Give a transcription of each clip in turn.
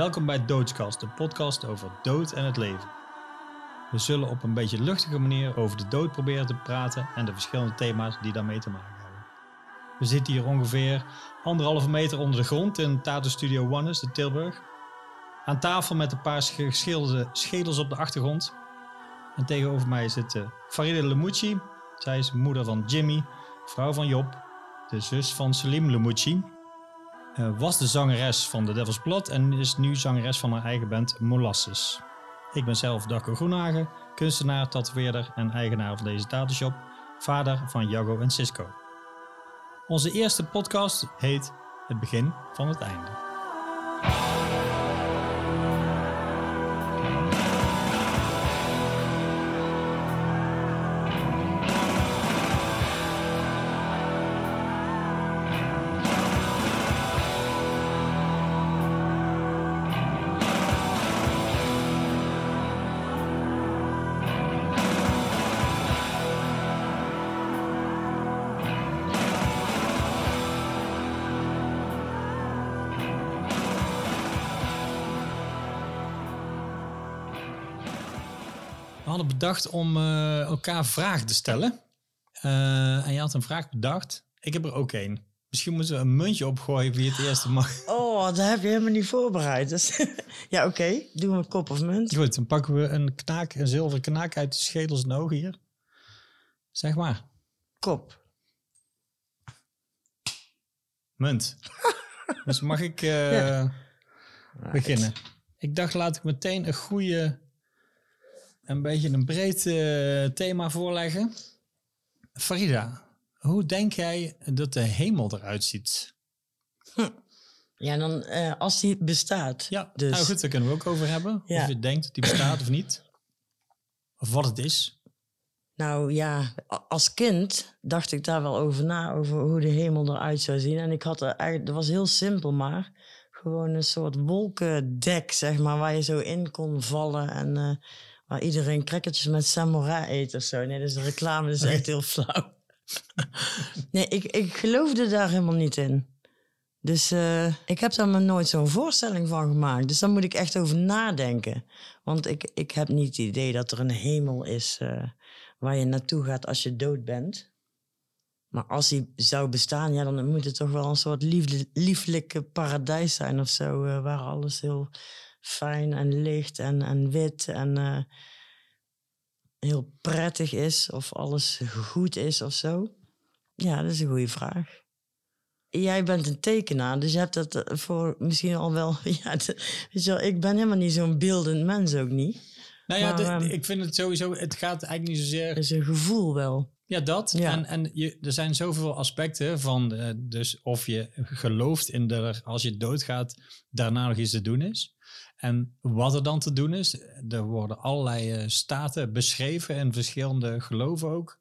Welkom bij Doodskast, de podcast over dood en het leven. We zullen op een beetje luchtige manier over de dood proberen te praten en de verschillende thema's die daarmee te maken hebben. We zitten hier ongeveer anderhalve meter onder de grond in Tato Studio One in Tilburg. Aan tafel met een paar geschilderde schedels op de achtergrond. En tegenover mij zit uh, Faride Lemucci. Zij is moeder van Jimmy, vrouw van Job, de zus van Salim Lemucci. Uh, was de zangeres van The Devil's Blood en is nu zangeres van haar eigen band Molasses. Ik ben zelf Darko Groenhagen, kunstenaar, tatoeëerder en eigenaar van deze tattooshop, vader van Jago en Cisco. Onze eerste podcast heet Het begin van het einde. Bedacht om uh, elkaar vragen te stellen. Uh, en je had een vraag bedacht. Ik heb er ook één. Misschien moeten we een muntje opgooien wie het eerste mag. Oh, dat heb je helemaal niet voorbereid. Dus, ja, oké. Okay. Doen we een kop of munt. Goed, dan pakken we een knaak, een zilveren knaak uit de schedels en ogen hier. Zeg maar. Kop. Munt. dus mag ik uh, ja. beginnen? Ik dacht, laat ik meteen een goede een beetje een breed uh, thema voorleggen. Farida, hoe denk jij dat de hemel eruit ziet? Hm. Ja, dan uh, als die bestaat. Ja, dus. nou goed, daar kunnen we ook over hebben. Ja. Of je denkt dat die bestaat of niet. Of wat het is. Nou ja, als kind dacht ik daar wel over na, over hoe de hemel eruit zou zien. En ik had er eigenlijk, dat was heel simpel maar, gewoon een soort wolkendek, zeg maar, waar je zo in kon vallen. En uh, waar iedereen crackertjes met samurai eet of zo. Nee, dus de reclame is echt heel flauw. nee, ik, ik geloofde daar helemaal niet in. Dus uh, ik heb daar me nooit zo'n voorstelling van gemaakt. Dus daar moet ik echt over nadenken. Want ik, ik heb niet het idee dat er een hemel is uh, waar je naartoe gaat als je dood bent. Maar als die zou bestaan, ja, dan moet het toch wel een soort liefde, lieflijke paradijs zijn of zo. Uh, waar alles heel fijn en licht en, en wit en uh, heel prettig is of alles goed is of zo? Ja, dat is een goede vraag. Jij bent een tekenaar, dus je hebt dat eh, voor misschien al wel. Ja, weet je wel, ik ben helemaal niet zo'n beeldend mens ook niet. Nou ja, maar, de, um, ik vind het sowieso, het gaat eigenlijk niet zozeer. Het is een gevoel wel. Ja, dat. Ja. En, en je, er zijn zoveel aspecten van, uh, dus of je gelooft in de, als je doodgaat, daarna nog iets te doen is. En wat er dan te doen is, er worden allerlei uh, staten beschreven en verschillende geloven ook.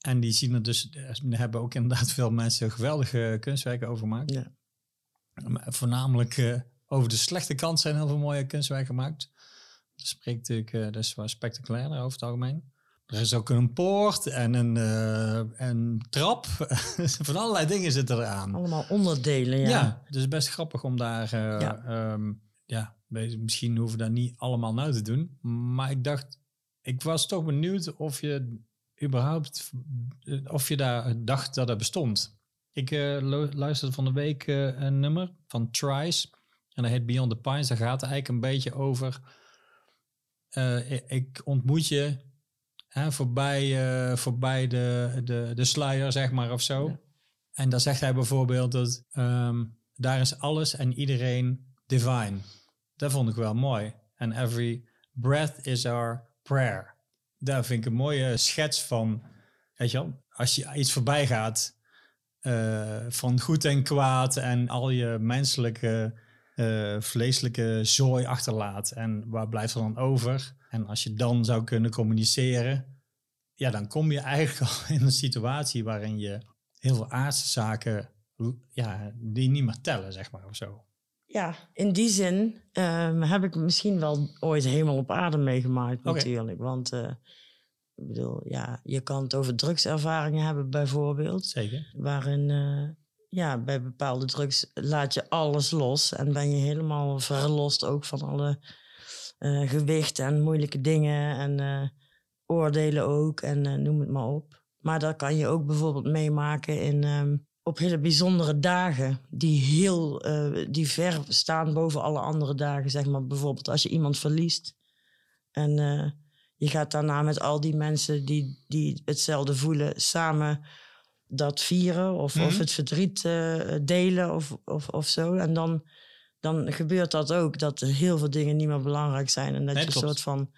En die zien er dus, er hebben ook inderdaad veel mensen geweldige kunstwerken over gemaakt. Ja. Voornamelijk uh, over de slechte kant zijn heel veel mooie kunstwerken gemaakt. Dat spreekt natuurlijk, uh, dat is wel spectaculair over het algemeen. Er is ook een poort en een, uh, een trap. Van allerlei dingen zitten eraan. Allemaal onderdelen, ja. Ja, dus best grappig om daar ja. Um, ja, misschien hoeven we dat niet allemaal nou te doen. Maar ik dacht, ik was toch benieuwd of je überhaupt, of je daar dacht dat dat bestond. Ik uh, luisterde van de week uh, een nummer van Trice. En dat heet Beyond the Pines. Daar gaat het eigenlijk een beetje over. Uh, ik ontmoet je hè, voorbij, voorbij de, de, de sluier, zeg maar, of zo. Ja. En dan zegt hij bijvoorbeeld dat um, daar is alles en iedereen divine. Dat vond ik wel mooi. En every breath is our prayer. Daar vind ik een mooie schets van. Weet je wel, als je iets voorbij gaat uh, van goed en kwaad en al je menselijke, uh, vleeselijke zooi achterlaat. En waar blijft er dan over? En als je dan zou kunnen communiceren, ja, dan kom je eigenlijk al in een situatie waarin je heel veel aardse zaken, ja, die niet meer tellen, zeg maar, of zo ja, in die zin um, heb ik misschien wel ooit helemaal op aarde meegemaakt okay. natuurlijk. Want uh, ik bedoel, ja, je kan het over drugservaringen hebben bijvoorbeeld. Zeker. Waarin uh, ja, bij bepaalde drugs laat je alles los. En ben je helemaal verlost ook van alle uh, gewicht en moeilijke dingen. En oordelen ook en noem het maar op. Maar dat kan je ook bijvoorbeeld meemaken in, um, op hele bijzondere dagen. Die heel, die ver staan boven alle andere dagen. Zeg maar bijvoorbeeld als je iemand verliest. En je gaat daarna met al die mensen die, die hetzelfde voelen samen dat vieren of, of Mhm. het verdriet eh, delen of, of, of zo. En dan, dan gebeurt dat ook, dat er heel veel dingen niet meer belangrijk zijn. En dat Nee, je een soort van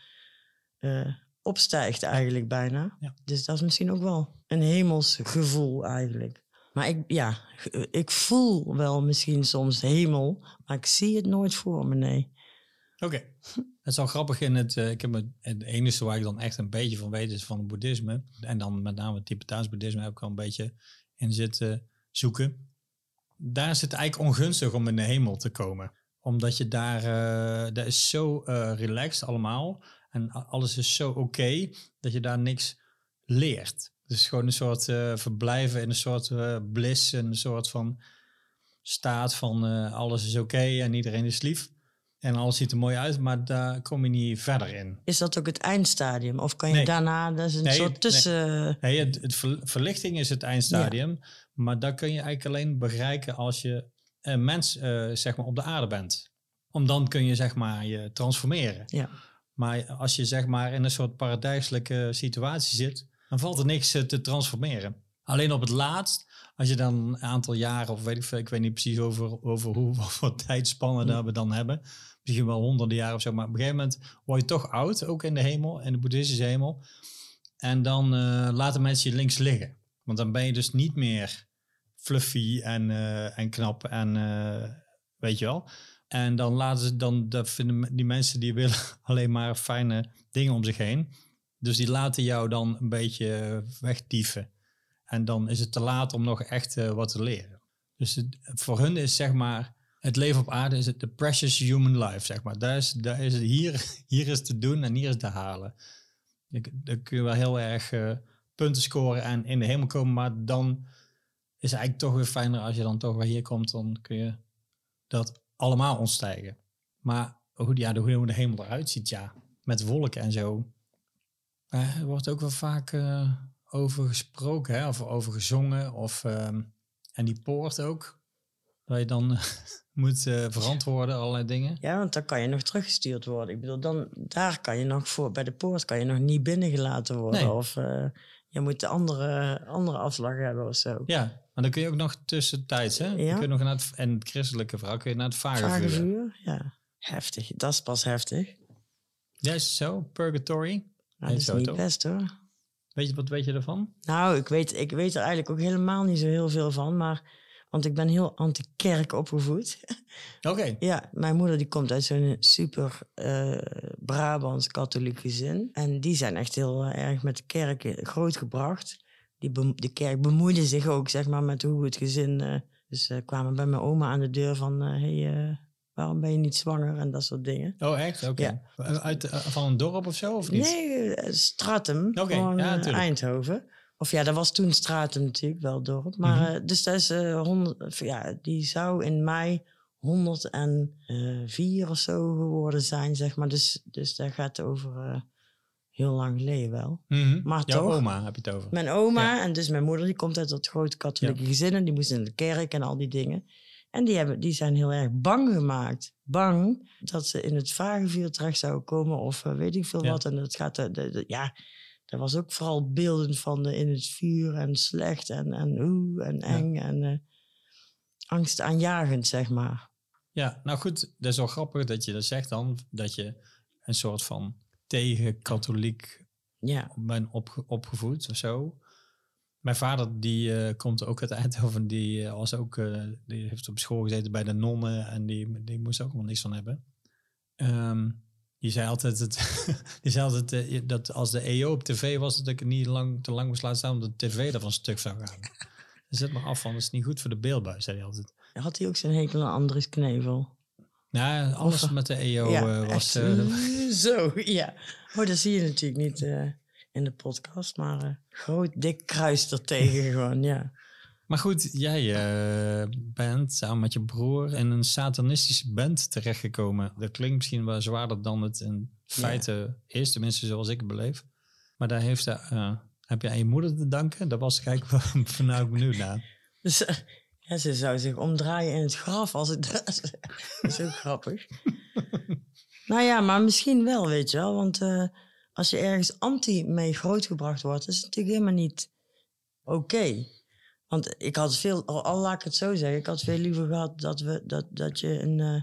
eh, opstijgt eigenlijk bijna. Ja. Dus dat is misschien ook wel een hemels gevoel eigenlijk. Maar ik, ja, ik voel wel misschien soms hemel, maar ik zie het nooit voor me, nee. Oké. Het is wel grappig in het. eh, ik heb het, het enige waar ik dan echt een beetje van weet is van het boeddhisme. En dan met name het Tibetaans boeddhisme heb ik al een beetje in zitten zoeken. Daar is het eigenlijk ongunstig om in de hemel te komen. Omdat je daar, eh dat is zo eh, relaxed allemaal. En alles is zo oké dat je daar niks leert. Dus gewoon een soort eh, verblijven in een soort eh, bliss, een soort van staat van eh, alles is oké en iedereen is lief. En alles ziet er mooi uit, maar daar kom je niet verder in. Is dat ook het eindstadium? Of kan je Nee. daarna, dat is een Nee, soort nee. tussen... Nee, het, het ver- verlichting is het eindstadium, maar dat kun je eigenlijk alleen bereiken als je een mens zeg maar op de aarde bent. Om dan kun je zeg maar je transformeren. Ja. Maar als je zeg maar in een soort paradijselijke situatie zit, dan valt er niks eh, te transformeren. Alleen op het laatst, als je dan een aantal jaren, of weet ik veel, ik weet niet precies over, over hoe, wat tijdspannen Hm. dat we dan hebben. Misschien wel honderden jaren of zo, maar op een gegeven moment word je toch oud, ook in de hemel, in de boeddhistische hemel. En dan eh, laten mensen je links liggen. Want dan ben je dus niet meer fluffy en, eh, en knap en weet je wel. En dan laten ze dan, dat vinden die mensen die willen alleen maar fijne dingen om zich heen. Dus die laten jou dan een beetje wegdieven. En dan is het te laat om nog echt eh, wat te leren. Dus voor hun is zeg maar, het leven op aarde is het de precious human life, zeg maar. Daar is, daar is hier, hier is te doen en hier is te halen. Dan kun je wel heel erg eh, punten scoren en in de hemel komen, maar dan is het eigenlijk toch weer fijner als je dan toch weer hier komt, dan kun je dat allemaal ontstijgen. Maar hoe, ja, hoe de hemel eruit ziet, ja, met wolken en zo. Eh, er wordt ook wel vaak eh, over gesproken, hè, of over gezongen. Of, ehm, en die poort ook, waar je dan moet eh, verantwoorden, allerlei dingen. Ja, want dan kan je nog teruggestuurd worden. Ik bedoel, dan, daar kan je nog voor, bij de poort kan je nog niet binnengelaten worden. Nee. Of eh, je moet de andere, andere afslag hebben of zo. Ja, maar dan kun je ook nog tussentijds, hè? Dan kun je nog naar het, en het christelijke verhaal kun je naar het vage Vage vuur. vuur, ja. Heftig, dat is pas heftig. Ja, is zo? Purgatory? Nou, dat is niet toch? best hoor. Weet je, wat weet je ervan? Nou, ik weet, ik weet er eigenlijk ook helemaal niet zo heel veel van. Maar, want ik ben heel anti-kerk opgevoed. Oké. Ja, mijn moeder die komt uit zo'n super eh Brabants katholiek gezin. En die zijn echt heel eh, erg met de kerk eh, grootgebracht. Die de kerk bemoeide zich ook, zeg maar, met hoe het gezin... dus ze kwamen bij mijn oma aan de deur van... hey, waarom ben je niet zwanger? En dat soort dingen. Oh, echt? Oké. Ja. Uit, eh, van een dorp of zo, of niet? Nee, eh, Stratum, Oké, gewoon ja, eh, natuurlijk. Eindhoven. Of ja, dat was toen Stratum natuurlijk, wel dorp. Maar Mhm. eh, dus dat is eh, 100, ja, die zou in mei 104 of zo geworden zijn, zeg maar. Dus, dus dat gaat over eh, heel lang geleden wel. Mhm. Maar Jouw toch? oma heb je het over. Mijn oma en dus mijn moeder, die komt uit dat grote katholieke gezin. En die moest in de kerk en al die dingen. En die, hebben, die zijn heel erg bang gemaakt. Bang dat ze in het vagevuur terecht zouden komen of eh, weet ik veel Ja. wat. En dat gaat, eh, de, de- ja, dat was ook vooral beelden van de, in het vuur en slecht en, en oeh en eng en eh, angstaanjagend, zeg maar. Ja, nou goed, dat is wel grappig dat je dat zegt dan. Dat je een soort van tegen-katholiek Ja, ben opge- opgevoed of zo. Mijn vader die eh, komt ook uit Eindhoven. Die, eh, was ook, eh, die heeft op school gezeten bij de nonnen. En die, die moest ook wel niks van hebben. Ehm, die zei altijd, het, die zei altijd dat als de EO op tv was... dat ik het niet lang, te lang moest laten staan... omdat de tv daarvan stuk zou gaan. Zet maar af van, dat is niet goed voor de beeldbuis, zei hij altijd. had hij ook zijn hekel aan Andries Knevel. Nou, alles Of- met de EO eh, was... Zo, ja. Oh, dat zie je natuurlijk niet in de podcast, maar eh, groot dik kruis er tegen gewoon, ja. Maar goed, jij eh, bent samen met je broer in een satanistische band terechtgekomen. Dat klinkt misschien wel zwaarder dan het in feite is, tenminste zoals ik het beleef. Maar daar heeft, uh, heb je aan je moeder te danken? Dat was kijk vanuit benieuwd naar. Dus, uh, ja, ze zou zich omdraaien in het graf als het dat is ook grappig. nou ja, maar misschien wel, weet je wel. Want als je ergens anti mee grootgebracht wordt, is het natuurlijk helemaal niet oké. Okay. Want ik had veel, al laat ik het zo zeggen, ik had veel liever gehad dat, we, dat, dat je een. Uh,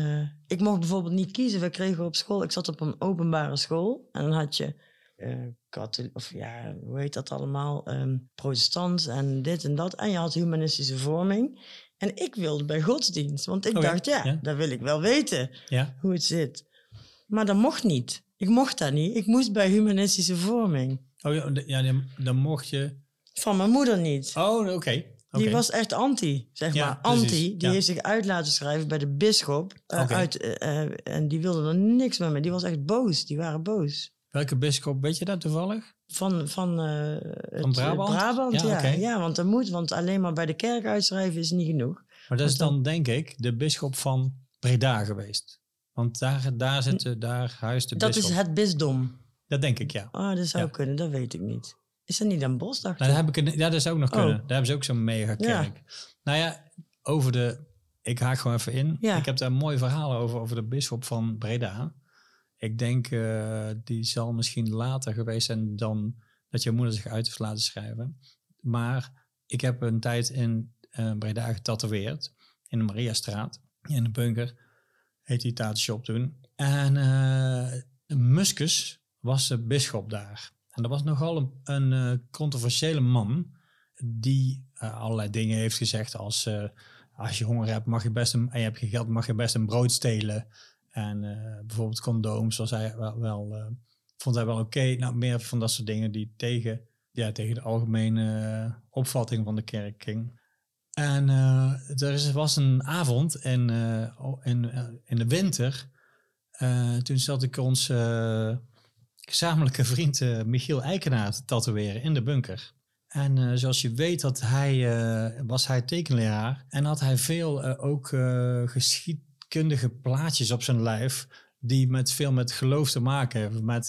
uh, ik mocht bijvoorbeeld niet kiezen. We kregen op school, ik zat op een openbare school en dan had je. Uh, katholiek, of ja, hoe heet dat allemaal? Um, protestant en dit en dat. En je had humanistische vorming. En ik wilde bij godsdienst, want ik Oh dacht, ja, ja. dat wil ik wel weten Ja, hoe het zit. Maar dat mocht niet. Ik mocht dat niet. Ik moest bij humanistische vorming. oh, ja, dan, dan mocht je. Van mijn moeder niet. Oh, oké. Die was echt anti, zeg Ja, maar. precies, Anti. Die ja. heeft zich uit laten schrijven bij de bisschop. eh, uit, eh, eh, en die wilde er niks meer mee. Die was echt boos. Die waren boos. Welke bisschop, weet je dat toevallig? Van, van, het, Van Brabant? Brabant, Ja, ja. want dat moet. Want alleen maar bij de kerk uitschrijven is niet genoeg. Maar dat is Want dan, denk ik, de bisschop van Breda geweest. Want daar, daar, zit, daar huist de dat bisschop. is het bisdom. Dat denk ik, ja. Ah, dat zou Ja. kunnen. Dat weet ik niet. Is dat niet een bos, dacht Nou, daar heb ik een, ja, dat zou ook nog Oh. kunnen. Daar hebben ze ook zo'n mega kerk. Nou ja, over de... Ik haak gewoon even in. Ja. Ik heb daar een mooi verhaal over, over de bisschop van Breda. Ik denk, eh, die zal misschien later geweest zijn dan dat je moeder zich uit heeft laten schrijven. Maar ik heb een tijd in eh, Breda getatoeëerd. In de Mariastraat. In de bunker. Heet die tattoo-shop toen. En eh Muskus was de bisschop daar. En dat was nogal een, een eh, controversiële man. Die eh, allerlei dingen heeft gezegd als... als je honger hebt mag je best een, en je hebt geen geld mag je best een brood stelen. En bijvoorbeeld condooms was hij wel, vond hij wel oké. Nou, meer van dat soort dingen die tegen, ja, tegen de algemene opvatting van de kerk ging. En eh, er was een avond in, eh, in, eh, in de winter. toen zat ik ons eh, gezamenlijke vriend Michiel Eikenaar tatoeëren in de bunker. En zoals je weet hij, was hij tekenleraar en had hij veel ook geschiedkundige plaatjes op zijn lijf die met veel met geloof te maken hebben. Met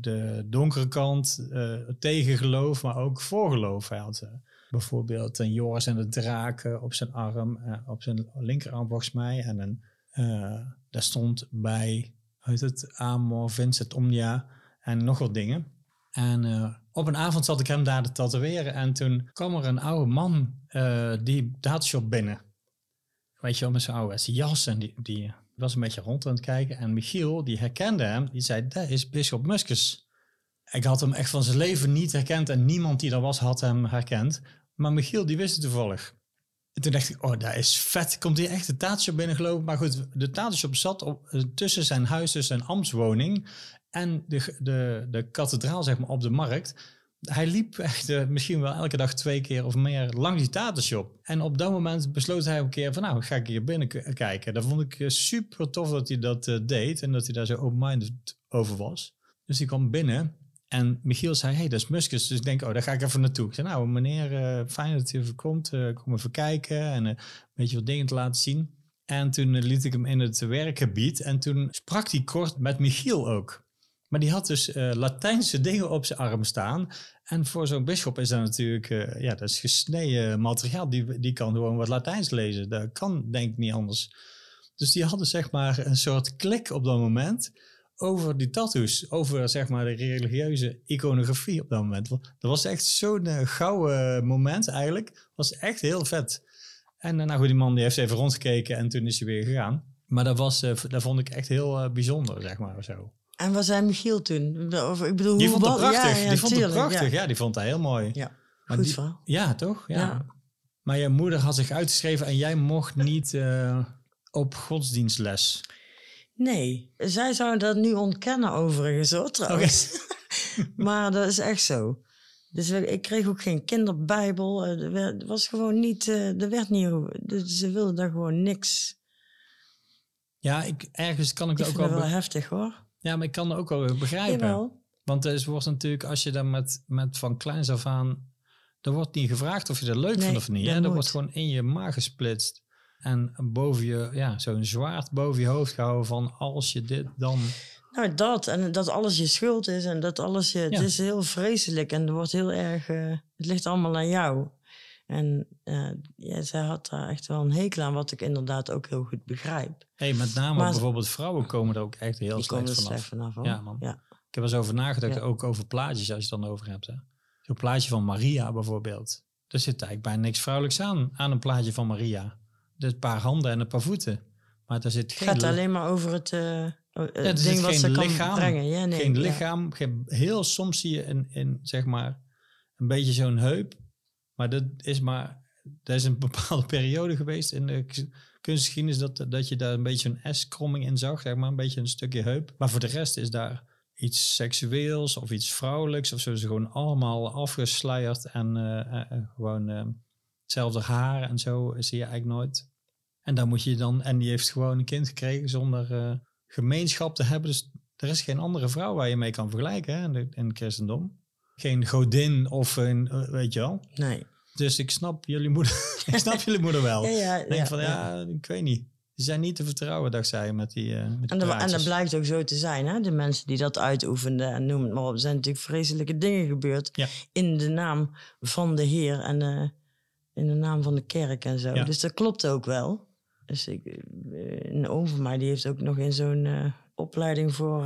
de donkere kant, eh tegen geloof, maar ook voor geloof. Hij had bijvoorbeeld een Joris en de draken op zijn arm, eh, op zijn linkerarm volgens mij. En een, eh, daar stond bij, heet het, Amor, Vincent, Omnia en nog wat dingen. En eh, op een avond zat ik hem daar te tatoeëren. En toen kwam er een oude man die tattoo binnen. Weet je wel, met zijn oude jas. En die, die was een beetje rond aan het kijken. En Michiel, die herkende hem. Die zei, dat is Bisschop Muskus. Ik had hem echt van zijn leven niet herkend. En niemand die er was, had hem herkend. Maar Michiel, die wist het toevallig. En toen dacht ik, oh, dat is vet. Komt hier echt de tattoo binnengelopen? Maar goed, de tattoo zat op, eh, tussen zijn huis, dus zijn ambtswoning en de, de, de kathedraal, zeg maar, op de markt. Hij liep echt eh, misschien wel elke dag twee keer of meer langs die tatenshop. En op dat moment besloot hij een keer van, nou, ga ik hier binnen kijken. Dat vond ik eh, super tof dat hij dat deed en dat hij daar zo open-minded over was. Dus hij kwam binnen en Michiel zei, hey, dat is Muskus. Dus ik denk, oh, daar ga ik even naartoe. Ik zei, nou, meneer, eh, fijn dat u even komt. Eh, kom even kijken en eh, een beetje wat dingen te laten zien. En toen liet ik hem in het werkgebied en toen sprak hij kort met Michiel ook. Maar die had dus Latijnse dingen op zijn arm staan. En voor zo'n bisschop is dat natuurlijk, ja, dat is gesneden materiaal. Die, die kan gewoon wat Latijns lezen. Dat kan denk ik niet anders. Dus die hadden zeg maar een soort klik op dat moment over die tattoos. Over zeg maar de religieuze iconografie op dat moment. Dat was echt zo'n eh, gouden moment eigenlijk. was echt heel vet. En eh, nou goed, die man die heeft even rondgekeken en toen is hij weer gegaan. Maar dat, was, eh, dat vond ik echt heel bijzonder, zeg maar, zo. En wat zei Michiel toen? Of, ik bedoel, Die hoe vond het prachtig. Ja, ja, die vond het prachtig. Ja. Ja. die vond hij heel mooi. Ja, Maar goed die- verhaal. Ja, toch? Ja. Ja. Maar je moeder had zich uitgeschreven en jij mocht niet op godsdienstles. Nee, zij zou dat nu ontkennen overigens hoor, trouwens. maar dat is echt zo. Dus ik kreeg ook geen kinderbijbel. Eh, Er werd- er was gewoon niet, eh, er werd niet, dus ze wilden daar gewoon niks. Ja, ik, ergens kan ik Ik dat ook wel... wel be- heftig hoor. ja, maar ik kan dat ook wel begrijpen. Jawel. Want het wordt natuurlijk, als je dan met, met van kleins af aan er wordt niet gevraagd of je dat leuk Nee, vindt of niet. dat Hè? Dat wordt gewoon in je maag gesplitst. En boven je, ja, zo'n zwaard boven je hoofd gehouden van als je dit dan... Nou, dat. En dat alles je schuld is en dat alles je... Ja. Het is heel vreselijk en er wordt heel erg... eh, het ligt allemaal aan jou. En eh, ja, zij had daar echt wel een hekel aan, wat ik inderdaad ook heel goed begrijp. Hey, met name Maar- bijvoorbeeld vrouwen komen er ook echt heel slecht vanaf. slecht vanaf, hoor. Ja, man. Ja. Ik heb er eens over nagedacht, Ja. ook over plaatjes, als je het dan over hebt. Zo'n plaatje van Maria bijvoorbeeld. Er zit eigenlijk bijna niks vrouwelijks aan, aan een plaatje van Maria. Een paar handen en een paar voeten. Maar er zit Het geen, gaat li- alleen maar over het, eh, het ding wat ze kan lichaam, brengen. Ja, nee, geen ja. lichaam. Geen, heel soms zie je in, in, zeg maar, een beetje zo'n heup. Maar dat is maar, dat is een bepaalde periode geweest in de kunstgeschiedenis dat, dat je daar een beetje een S-kromming in zag, zeg maar, een beetje een stukje heup. Maar voor de rest is daar iets seksueels of iets vrouwelijks of zo. Ze gewoon allemaal afgesluierd en eh, gewoon hetzelfde haar en zo zie je eigenlijk nooit. En dan moet je dan, en die heeft gewoon een kind gekregen zonder eh, gemeenschap te hebben. Dus er is geen andere vrouw waar je mee kan vergelijken hè, in, de, in het christendom. Geen godin of een, eh, weet je wel. Nee. Dus ik snap jullie moeder, ik snap jullie moeder wel. Ja, denk ja, van, ja, ik weet niet. Ze zijn niet te vertrouwen, dacht zij, met die, eh met En, dat, en dat blijkt ook zo te zijn, hè? De mensen die dat uitoefenden en noem het maar op. Er zijn natuurlijk vreselijke dingen gebeurd in de naam van de Heer en in de naam van de kerk en zo. Dus dat klopt ook wel. Dus ik, eh, een oom van mij die heeft ook nog in zo'n eh, opleiding voor...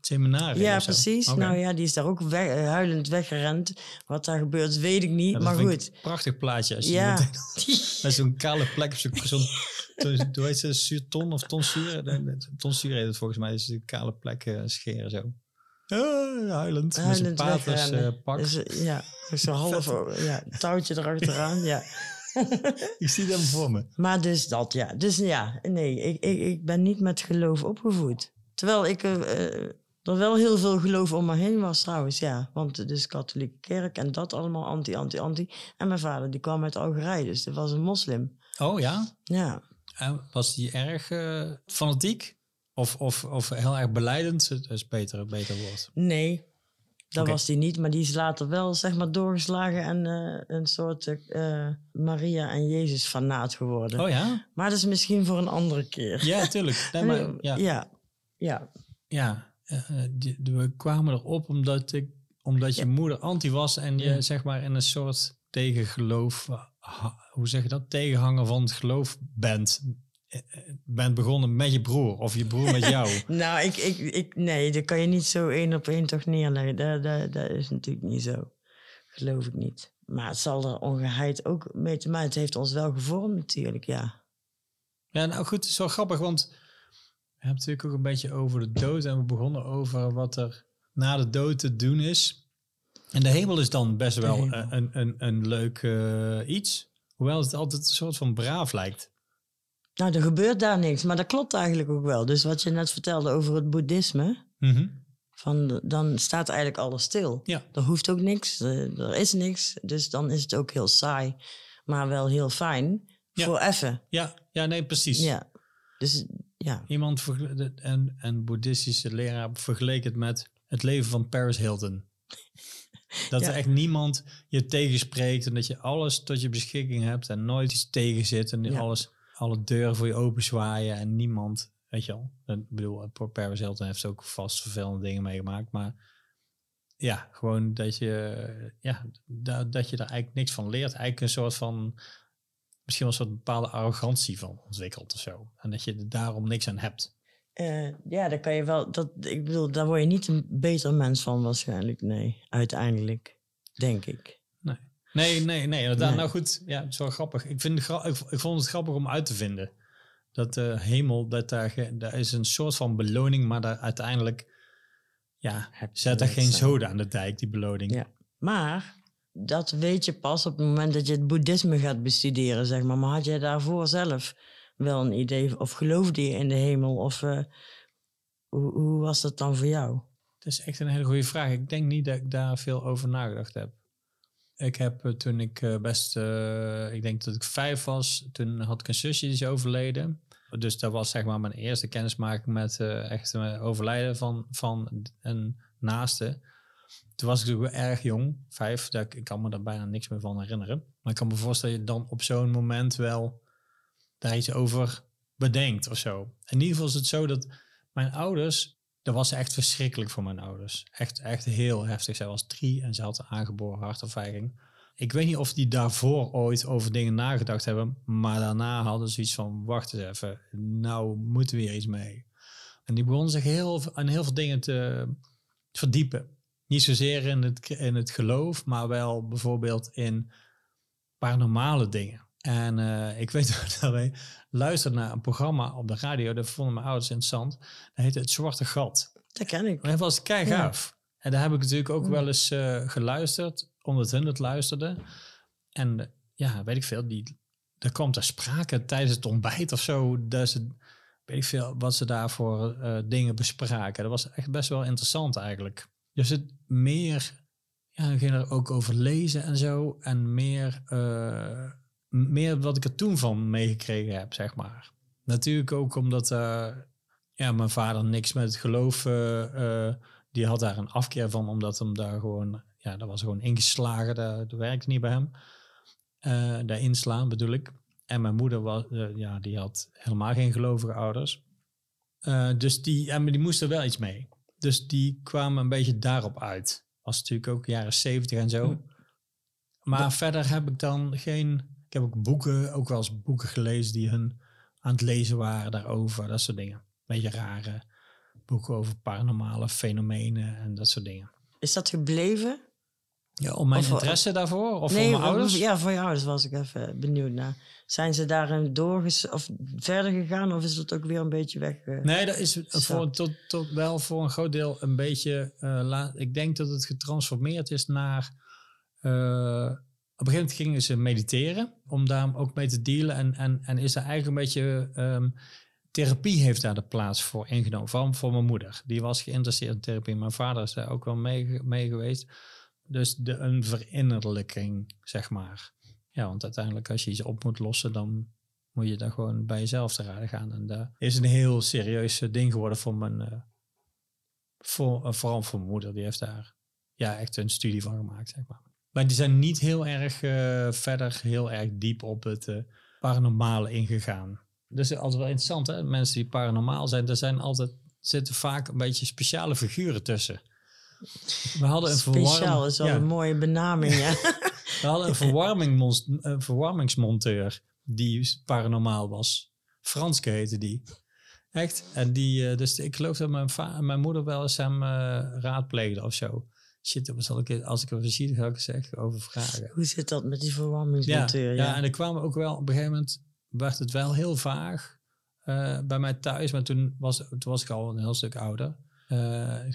Seminarie ja, precies. Nou ja, die is daar ook weg, eh, huilend weggerend. Wat daar gebeurt, weet ik niet. Ja, maar goed. een prachtig plaatje. Als je Ja. met zo'n kale plek, op zo'n, zo'n, zo'n- hoe heet ze, zuurton of tonsuur? Tonsuur heet het volgens mij, dus een kale plek scheren zo. Ah, huilend, met zo'n Huilend paters eh, pak. Dus, ja, zo half ja, touwtje erachteraan. ja. Ik zie hem voor me. Maar dus dat, ja. Dus ja, nee, ik, ik, ik ben niet met geloof opgevoed. Terwijl ik eh, eh, er wel heel veel geloof om me heen was trouwens, ja. Want is katholieke kerk en dat allemaal anti, anti, anti. En mijn vader, die kwam uit Algerije, dus dat was een moslim. Oh ja? Ja, En was die erg eh, fanatiek? Of, of, of heel erg beleidend? Dat is beter, een beter woord. nee, dat was die niet. Maar die is later wel, zeg maar, doorgeslagen en eh, een soort eh, Maria en Jezus fanaat geworden. Oh ja? Maar dat is misschien voor een andere keer. Ja, tuurlijk. Nee, maar, ja. ja. ja. Ja, eh, die- die- we kwamen erop omdat, ik, omdat je moeder anti was en je Ja. zeg maar in een soort tegengeloof, hoe zeg je dat, tegenhanger van het geloof bent. Eh, Bent begonnen met je broer of je broer met jou. Nou, ik, ik, ik, nee, dat kan je niet zo één op één toch neerleggen. Dat, dat, dat is natuurlijk niet zo. Geloof ik niet. Maar het zal er ongeheid ook mee te maken. Het heeft ons wel gevormd natuurlijk, ja. Ja, nou goed, het is wel grappig, want we hebben natuurlijk ook een beetje over de dood en we begonnen over wat er na de dood te doen is. En de hemel is dan best wel eh, een, een, een leuk eh, iets, hoewel het altijd een soort van braaf lijkt. Nou, er gebeurt daar niks. Maar dat klopt eigenlijk ook wel. Dus wat je net vertelde over het boeddhisme... Mhm. Van, dan staat eigenlijk alles stil. Ja. Er hoeft ook niks, eh, er is niks. Dus dan is het ook heel saai, maar wel heel fijn. Ja. Voor even. Ja, ja, nee, precies. Ja. Dus ja. Iemand en een boeddhistische leraar vergeleek het met het leven van Paris Hilton. Dat Ja. er echt niemand je tegenspreekt en dat je alles tot je beschikking hebt en nooit iets tegen zit en Ja. alles, alle deuren voor je open zwaaien en niemand, weet je wel. Ik bedoel, Paris Hilton heeft ook vast vervelende dingen meegemaakt, maar ja, gewoon dat je, ja, da- dat je daar eigenlijk niks van leert. Eigenlijk een soort van, misschien wel een soort bepaalde arrogantie van ontwikkelt of zo. En dat je er daarom niks aan hebt. Eh, ja, daar kan je wel. Dat, ik bedoel, daar word je niet een beter mens van, waarschijnlijk. Nee, uiteindelijk. Denk ik. Nee, nee, nee. inderdaad. Nee. Nou goed, ja, het is wel grappig. Ik, vind gra- ik, ik vond het grappig om uit te vinden. Dat de hemel, dat daar, daar is een soort van beloning, maar daar uiteindelijk, ja, Heb zet er niks geen zoden aan de dijk, die beloning. Ja. Maar dat weet je pas op het moment dat je het boeddhisme gaat bestuderen, zeg maar. Maar had jij daarvoor zelf wel een idee, of geloofde je in de hemel? Of eh, hoe, hoe was dat dan voor jou? Dat is echt een hele goede vraag. Ik denk niet dat ik daar veel over nagedacht heb. Ik heb eh, toen ik eh, best, eh, ik denk dat ik vijf was, toen had ik een zusje die is overleden. Dus dat was zeg maar mijn eerste kennismaking met eh, echt overlijden van, van een naaste. Toen was ik natuurlijk erg jong, vijf. Dat ik kan me daar bijna niks meer van herinneren. Maar ik kan me voorstellen dat je dan op zo'n moment wel daar iets over bedenkt of zo. In ieder geval is het zo dat mijn ouders, dat was echt verschrikkelijk voor mijn ouders. Echt, echt heel heftig. Zij was drie en ze had een aangeboren hartafwijking. Ik weet niet of die daarvoor ooit over dingen nagedacht hebben, maar daarna hadden ze iets van, wacht eens even, nou moeten we hier iets mee. En die begonnen zich heel, aan heel veel dingen te verdiepen. Niet zozeer in het, in het geloof, maar wel bijvoorbeeld in paranormale dingen. En uh, ik weet dat wij luisterden naar een programma op de radio, dat vonden mijn ouders interessant. Dat heette Het Zwarte Gat. Dat ken ik. Dat was kei gaaf. Ja. En daar heb ik natuurlijk ook wel eens uh, geluisterd, omdat hun het luisterden. En uh, ja, weet ik veel, die, er kwam ter sprake tijdens het ontbijt of zo. Dat ze, weet ik veel, wat ze daarvoor dingen bespraken. Dat was echt best wel interessant eigenlijk. Dus het meer, ja, dan ging er ook over lezen en zo. En meer, meer wat ik er toen van meegekregen heb, zeg maar. Natuurlijk ook omdat uh, ja, mijn vader niks met het geloof, uh, die had daar een afkeer van, omdat hem daar gewoon, ja, dat was gewoon ingeslagen, dat, dat werkte niet bij hem. daar inslaan bedoel ik. En mijn moeder was, ja, die had helemaal geen gelovige ouders. dus die, en die moest er wel iets mee. Dus die kwamen een beetje daarop uit. Was natuurlijk ook jaren zeventig en zo. Maar dat... verder heb ik dan geen. Ik heb ook boeken, ook wel eens boeken gelezen die hun aan het lezen waren daarover, dat soort dingen. Beetje rare boeken over paranormale fenomenen en dat soort dingen. Is dat gebleven? Ja, om mijn of, interesse daarvoor? Of nee, voor mijn ouders? Ja, voor je ouders was ik even benieuwd naar. Zijn ze daarin doorges of verder gegaan of is dat ook weer een beetje weg? Uh, nee, dat is voor, tot, tot wel voor een groot deel een beetje. Uh, la, ik denk dat het getransformeerd is naar. Uh, op een gegeven moment gingen ze mediteren om daar ook mee te dealen. En, en, en is er eigenlijk een beetje. Um, therapie heeft daar de plaats voor ingenomen. Vooral voor mijn moeder. Die was geïnteresseerd in therapie. Mijn vader is daar ook wel mee, mee geweest. Dus de, een verinnerlijking, zeg maar. Ja, want uiteindelijk als je iets op moet lossen, dan moet je daar gewoon bij jezelf te raden gaan. En dat is een heel serieus ding geworden voor mijn, uh, voor, uh, vooral voor mijn moeder. Die heeft daar ja, echt een studie van gemaakt, zeg maar. Maar die zijn niet heel erg uh, verder, heel erg diep op het paranormale ingegaan. Dus altijd wel interessant, hè? Mensen die paranormaal zijn, er zijn altijd, zitten vaak een beetje speciale figuren tussen. We hadden een Speciaal is wel ja. een mooie benaming, ja. We hadden een, verwarming een verwarmingsmonteur die paranormaal was. Franske heette die. Echt. En die, uh, dus ik geloof dat mijn, mijn moeder wel eens hem uh, raadpleegde of zo. Shit, zal ik, als ik er zie, ga ik zeggen over vragen. Hoe zit dat met die verwarmingsmonteur? Ja, ja. en er kwamen ook wel, op een gegeven moment werd het wel heel vaag uh, bij mij thuis. Maar toen was, toen was ik al een heel stuk ouder. Uh,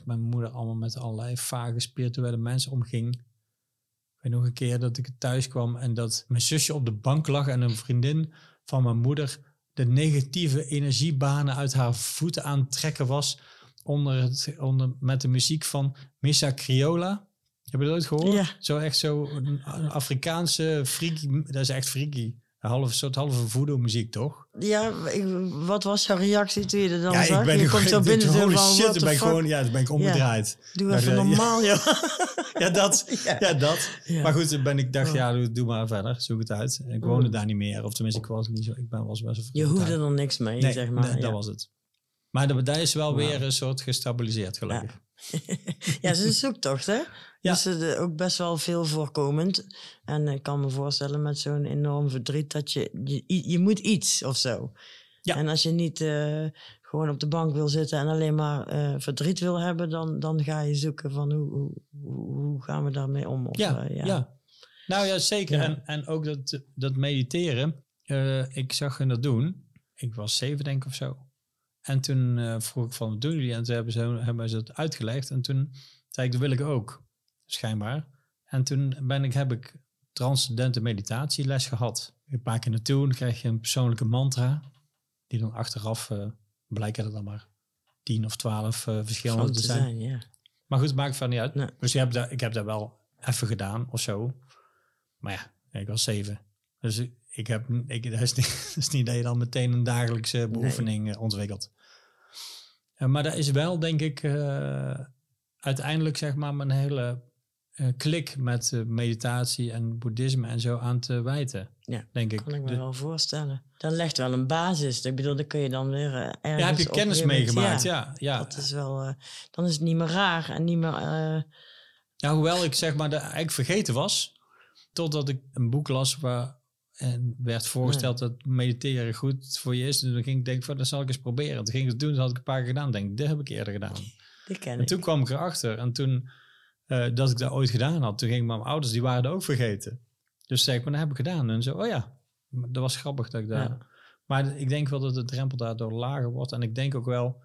mijn moeder allemaal met allerlei vage spirituele mensen omging. Ik weet nog een keer dat ik thuis kwam en dat mijn zusje op de bank lag en een vriendin van mijn moeder de negatieve energiebanen uit haar voeten aan het trekken was onder het, onder, met de muziek van Missa Criolla. Heb je dat ooit gehoord? Ja. Zo echt zo een Afrikaanse freaky, dat is echt freaky. Een half, soort halve voodoo muziek, toch? Ja, ik, wat was jouw reactie toen je er dan ja, zag? Ik ben je komt zo binnen zo van, shit, dan ben ik gewoon, ja, dan ben ik omgedraaid. Ja, doe even normaal, ja. ja, dat. Ja, ja dat. Maar goed, ben ik dacht, ja, doe, doe, maar verder, zoek het uit. Ik woonde daar niet meer, of tenminste, ik was niet zo, ik ben was best Je hoefde er niks mee, nee, zeg maar. Nee, dat was het. Maar daar is wel weer een soort gestabiliseerd, gelukkig. ja, het is een zoektocht, hè? Ja. Dus uh, ook best wel veel voorkomend. En ik kan me voorstellen met zo'n enorm verdriet dat je, je, je moet iets of zo. Ja. En als je niet uh, gewoon op de bank wil zitten en alleen maar uh, verdriet wil hebben, dan, dan ga je zoeken van hoe, hoe, hoe gaan we daarmee om? Of, ja, ja. ja. Nou ja, zeker. Ja. En, en ook dat, dat mediteren. ik zag hun dat doen. Ik was zeven denk ik of zo. En toen vroeg ik van, wat doen jullie? En toen hebben ze, hebben ze het uitgelegd. En toen zei ik, dat wil ik ook schijnbaar. En toen ben ik, heb ik transcendente meditatieles gehad. Een paar keer naartoe, dan krijg je een persoonlijke mantra. Die dan achteraf uh, blijken er dan maar tien of twaalf uh, verschillende te zijn. zijn ja. Maar goed, het maakt van niet uit. Nee. Dus je hebt dat, ik heb dat wel even gedaan of zo. Maar ja, ik was zeven. Dus ik heb, ik, dat, is niet, dat is niet dat je dan meteen een dagelijkse beoefening nee. ontwikkelt. Uh, maar dat is wel, denk ik, uiteindelijk zeg maar mijn hele eh, klik met meditatie en boeddhisme en zo aan te wijten. Ja, denk ik. kan ik me de, wel voorstellen. Dan legt wel een basis. Ik bedoel, dan kun je dan weer ergens Ja, heb je kennis meegemaakt, ja, ja, Dat is wel... dan is het niet meer raar en niet meer... Ja, hoewel ik zeg maar de, eigenlijk vergeten was, totdat ik een boek las waar en werd voorgesteld dat mediteren goed voor je is. En toen ging ik denken, van, dat zal ik eens proberen. Toen ging ik het doen, dat had ik een paar keer gedaan. Denk ik, dit heb ik eerder gedaan. Die ken en toen kwam ik erachter. En toen, uh, dat ik dat ooit gedaan had, toen gingen mijn ouders, die waren er ook vergeten. Dus zei ik, maar dat heb ik gedaan. En zo, oh ja, dat was grappig dat ik daar... Maar ik denk wel dat de drempel daardoor lager wordt. En ik denk ook wel...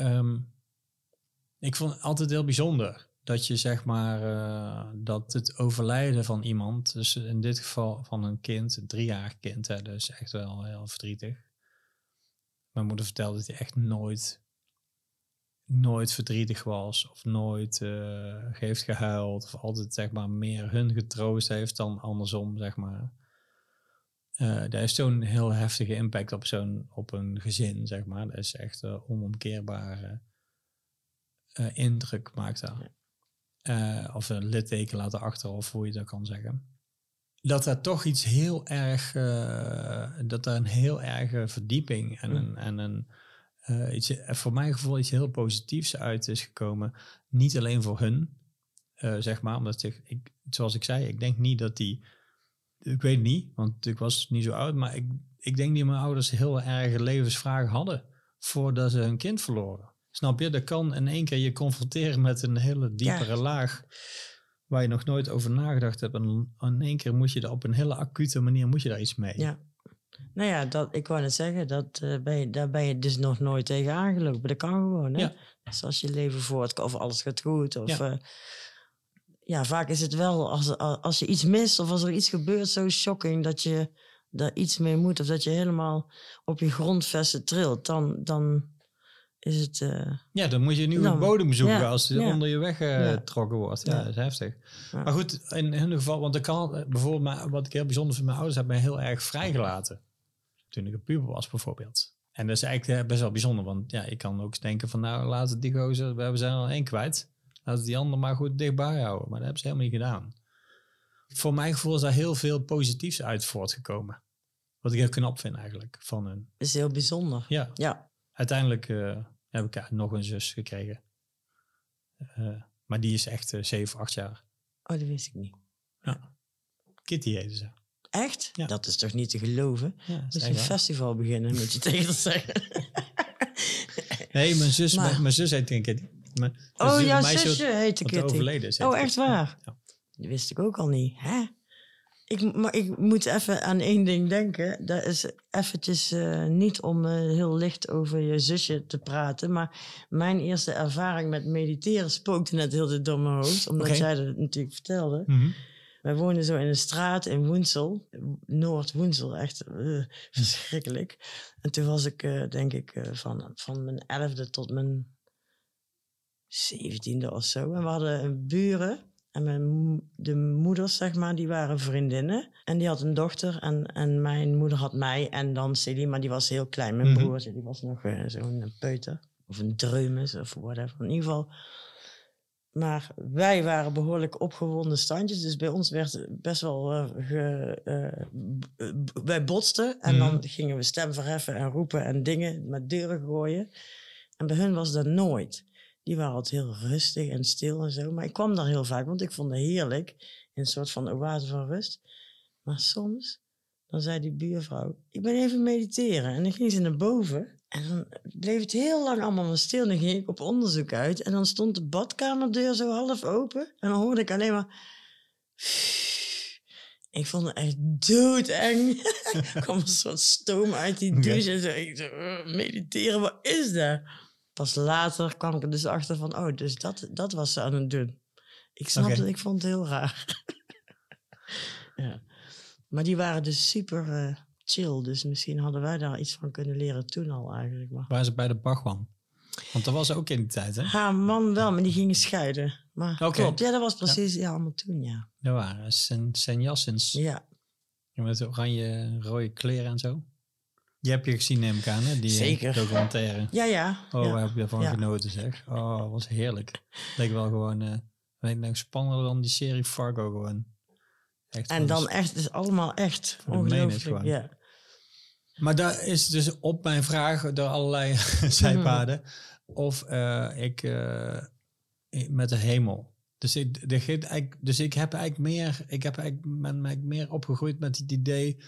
Um, ik vond het altijd heel bijzonder dat je zeg maar uh, dat het overlijden van iemand, dus in dit geval van een kind, een driejarig kind, hè, dus echt wel heel verdrietig. Mijn moeder vertelde dat hij echt nooit, nooit verdrietig was of nooit uh, heeft gehuild of altijd zeg maar meer hun getroost heeft dan andersom zeg maar. Uh, dat heeft zo'n heel heftige impact op zo'n op een gezin zeg maar. Dat is echt uh, onomkeerbare indruk maakt dat. Uh, of een litteken laten achter, of hoe je dat kan zeggen. Dat er toch iets heel erg, uh, dat er een heel erge verdieping en een, en een uh, iets, voor mijn gevoel iets heel positiefs uit is gekomen. Niet alleen voor hun, zeg maar, omdat ik, ik, zoals ik zei, ik denk niet dat die, ik weet niet, want ik was niet zo oud, maar ik, ik denk dat mijn ouders heel erg levensvragen hadden voordat ze hun kind verloren. Snap je? Dat kan in één keer je confronteren met een hele diepere laag waar je nog nooit over nagedacht hebt. En in één keer moet je er op een hele acute manier moet je daar iets mee. Ja. Nou ja, dat, ik wou net zeggen, dat, uh, ben je, daar ben je dus nog nooit tegen aangelopen. Dat kan gewoon, hè? Ja. Dus als je leven voort of alles gaat goed. Of, ja. Uh, ja, vaak is het wel als, als je iets mist of als er iets gebeurt zo shocking dat je daar iets mee moet. Of dat je helemaal op je grondvesten trilt. Dan, dan, is het... Uh, ja, dan moet je een nieuwe bodem zoeken als die onder je weg getrokken wordt. Ja, dat is heftig. Maar goed, in hun geval, want ik kan bijvoorbeeld, wat ik heel bijzonder vind, mijn ouders hebben mij heel erg vrijgelaten. Toen ik een puber was bijvoorbeeld. En dat is eigenlijk eh, best wel bijzonder, want ja, ik kan ook denken van nou, laten die gozer, we zijn al één kwijt. Laten die ander maar goed dichtbij houden. Maar dat hebben ze helemaal niet gedaan. Voor mijn gevoel is daar heel veel positiefs uit voortgekomen. Wat ik heel knap vind eigenlijk van hun. is heel bijzonder. Ja. ja. Uiteindelijk uh, heb ik nog een zus gekregen. Uh, maar die is echt uh, 7, 8 jaar. Oh, dat wist ik niet. Ja. Kitty heette ze. Echt? Ja. Dat is toch niet te geloven? Ja, Moet je een festival beginnen, moet je tegen zeggen. nee, mijn zus, maar... mijn, mijn, zus heet Kitty. Mijn, oh, jouw zusje heette Kitty. overleden is. Oh, echt waar? Ja. Dat wist ik ook al niet. Hè? Ik, maar ik moet even aan één ding denken. Dat is eventjes uh, niet om uh, heel licht over je zusje te praten. Maar mijn eerste ervaring met mediteren spookte net heel de mijn hoofd. Omdat okay. jij dat natuurlijk vertelde. Mm -hmm. Wij woonden zo in een straat in Woensel. Noord-Woensel, echt uh, verschrikkelijk. En toen was ik, denk ik, van, van mijn elfde tot mijn zeventiende of zo. En we hadden een buren en mijn, de moeders, zeg maar, die waren vriendinnen. En die had een dochter. En, en mijn moeder had mij en dan Celine, maar die was heel klein. Mijn mm -hmm. broertje, die was nog uh, zo'n peuter. Of een dreumes of whatever. In ieder geval. Maar wij waren behoorlijk opgewonden standjes. Dus bij ons werd best wel... Uh, ge, uh, wij botsten. En mm -hmm. dan gingen we stem verheffen en roepen en dingen met deuren gooien. En bij hun was dat nooit. Die waren altijd heel rustig en stil en zo. Maar ik kwam daar heel vaak, want ik vond het heerlijk. In een soort van oase van rust. Maar soms, dan zei die buurvrouw, ik ben even mediteren. En dan ging ze naar boven. En dan bleef het heel lang allemaal stil. En dan ging ik op onderzoek uit. En dan stond de badkamerdeur zo half open. En dan hoorde ik alleen maar... Ik vond het echt doodeng. er kwam een soort stoom uit die douche. En ik zo, mediteren, wat is dat? Pas later kwam ik er dus achter van, oh, dus dat, dat was ze aan het doen. Ik snapte okay. ik vond het heel raar. ja. Maar die waren dus super uh, chill, dus misschien hadden wij daar iets van kunnen leren toen al eigenlijk. Maar. Waren ze bij de Bachwan? Want dat was ook in die tijd, hè? Haar man wel, maar die gingen scheiden. Maar okay. klopt, ja, dat was precies ja. ja allemaal toen, ja. Dat waren Sen, Sen Jassens. Ja. Met oranje, rode kleren en zo. Je hebt je gezien, neem ik aan, hè? Die eh, Zeker. documentaire. Ja, ja. Oh, ja. waar heb je Ja. genoten, zeg. Oh, was heerlijk. Leek wel gewoon... weet ik spannender dan die serie Fargo gewoon. Echt En dan echt, het is allemaal echt ongelooflijk. Ja. Maar daar is dus op mijn vraag door allerlei zijpaden of eh, ik met de hemel. Dus ik, de, dus ik heb eigenlijk meer, ik heb eigenlijk, ben eigenlijk meer opgegroeid met het idee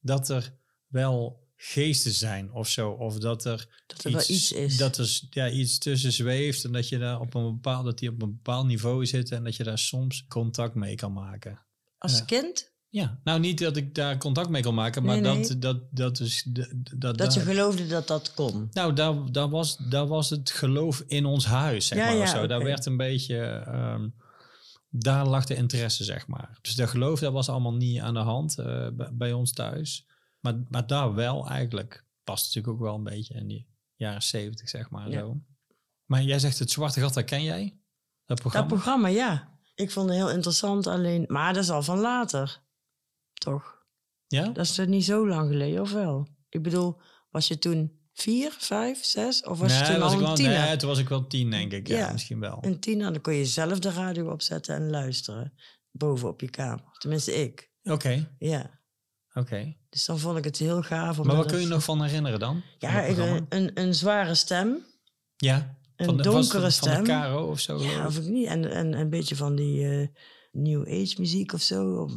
dat er wel geesten zijn of zo. Of dat er, Dat er wel iets is. Dat er ja, iets tussen zweeft en dat je daar op een bepaald, dat die op een bepaald niveau zitten en dat je daar soms contact mee kan maken. Als Ja. kind? Ja, nou niet dat ik daar contact mee kan maken, maar Nee, dat, nee. dat, dat is. Dat, dat, Dat je geloofde dat dat kon. nou, daar, daar, was, daar was het geloof in ons huis, zeg Ja, maar. ja, zo. Daar werd een beetje. ehm, daar lag de interesse, zeg maar. Dus dat geloof dat was allemaal niet aan de hand eh, bij, bij ons thuis. Maar, maar daar wel eigenlijk. Past natuurlijk ook wel een beetje in die jaren zeventig, zeg maar. Ja. Zo. Maar jij zegt het Zwarte Gat, dat ken jij? Dat programma? Dat programma, ja. Ik vond het heel interessant alleen... Maar dat is al van later. Toch? ja? Dat is toch niet zo lang geleden, of wel? Ik bedoel, was je toen vier, vijf, zes? Of was je toen was al ik een tiener? nee, toen was ik wel tien, denk ik. Ja, Ja. misschien wel. Een tiener, dan kon je zelf de radio opzetten en luisteren. Boven op je kamer. Tenminste, ik. Oké, Ja. Oké. Dus dan vond ik het heel gaaf. om Maar wat kun je nog van herinneren dan? Ja, programma? een, een zware stem. ja. Een Van de, donkere stem. Van de Caro of zo? Ja, of ik niet. En, en een beetje van die eh, New Age muziek of zo. Of,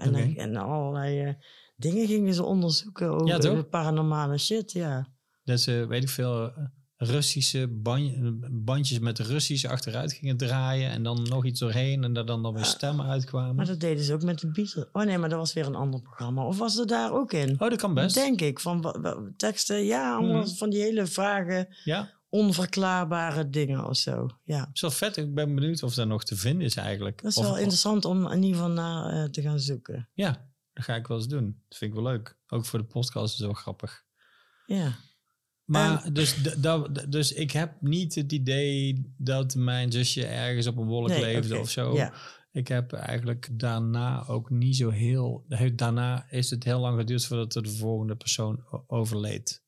en, en allerlei eh, dingen gingen ze onderzoeken over Ja, paranormale shit, ja. Dat ze, weet ik veel, eh, Russische ban- bandjes met Russisch achteruit gingen draaien. En dan nog iets doorheen. En daar dan, dan weer stemmen uitkwamen. Maar dat deden ze ook met de Beatles. Oh nee, maar dat was weer een ander programma. Of was er daar ook in? oh, dat kan best. Denk ik. Van teksten, ja, allemaal Mhm. van die hele vage, Ja, onverklaarbare dingen of zo. Ja. is wel vet. Ik ben benieuwd of dat nog te vinden is eigenlijk. Dat is Of- wel of- interessant om in ieder geval naar eh, te gaan zoeken. Ja, dat ga ik wel eens doen. Dat vind ik wel leuk. Ook voor de podcast is het wel grappig. Ja. Maar dus, dat- dus ik heb niet het idee dat mijn zusje ergens op een wolk Nee, leefde of zo. Ja. Ik heb eigenlijk daarna ook niet zo heel. Daarna is het heel lang geduurd voordat er de volgende persoon overleed.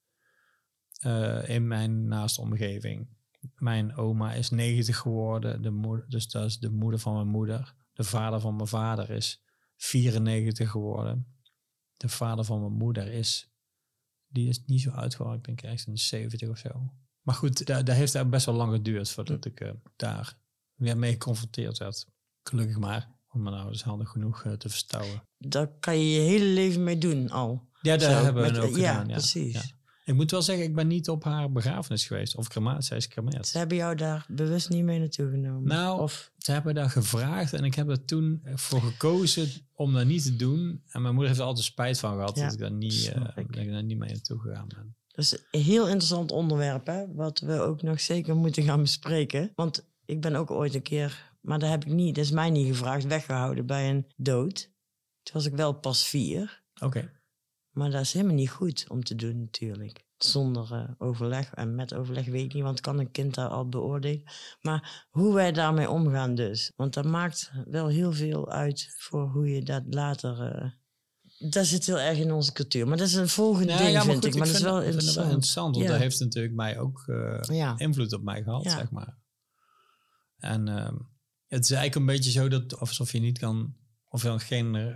Eh, in mijn naaste omgeving. Mijn oma is 90 geworden, de moeder, dus dat is de moeder van mijn moeder. De vader van mijn vader is 94 geworden. De vader van mijn moeder is, die is niet zo oud geworden, ik denk ergens in de 70 of zo. Maar goed, daar, daar heeft daar best wel lang geduurd voordat ik eh, daar weer mee geconfronteerd werd. Gelukkig maar, om mijn ouders handig genoeg eh, te verstouwen. Daar kan je je hele leven mee doen al. Ja, daar Zo, hebben we met- ook ja, gedaan. Ja, precies. ja. Ik moet wel zeggen, ik ben niet op haar begrafenis geweest. Of crematie, zij is gecremeerd. Ze hebben jou daar bewust niet mee naartoe genomen. Nou, of, Ze hebben daar gevraagd en ik heb er toen voor gekozen om dat niet te doen. En mijn moeder heeft er altijd spijt van gehad Ja, dat ik daar niet, eh, dat ik daar niet mee naartoe gegaan ben. dat is een heel interessant onderwerp, hè, wat we ook nog zeker moeten gaan bespreken. Want ik ben ook ooit een keer, maar dat heb ik niet, dat is mij niet gevraagd, weggehouden bij een dood. Toen was ik wel pas vier, Oké. Maar dat is helemaal niet goed om te doen natuurlijk. Zonder eh, overleg en met overleg weet ik niet, want kan een kind daar al beoordelen. Maar hoe wij daarmee omgaan dus. Want dat maakt wel heel veel uit voor hoe je dat later... eh, dat zit heel erg in onze cultuur. Maar dat is een volgende Ja, ding, ja, maar vind goed, ik. Maar dat is wel interessant. want Ja. dat heeft natuurlijk mij ook eh, invloed op mij gehad, zeg maar. En ehm, het is eigenlijk een beetje zo dat alsof je niet kan, of je dan geen,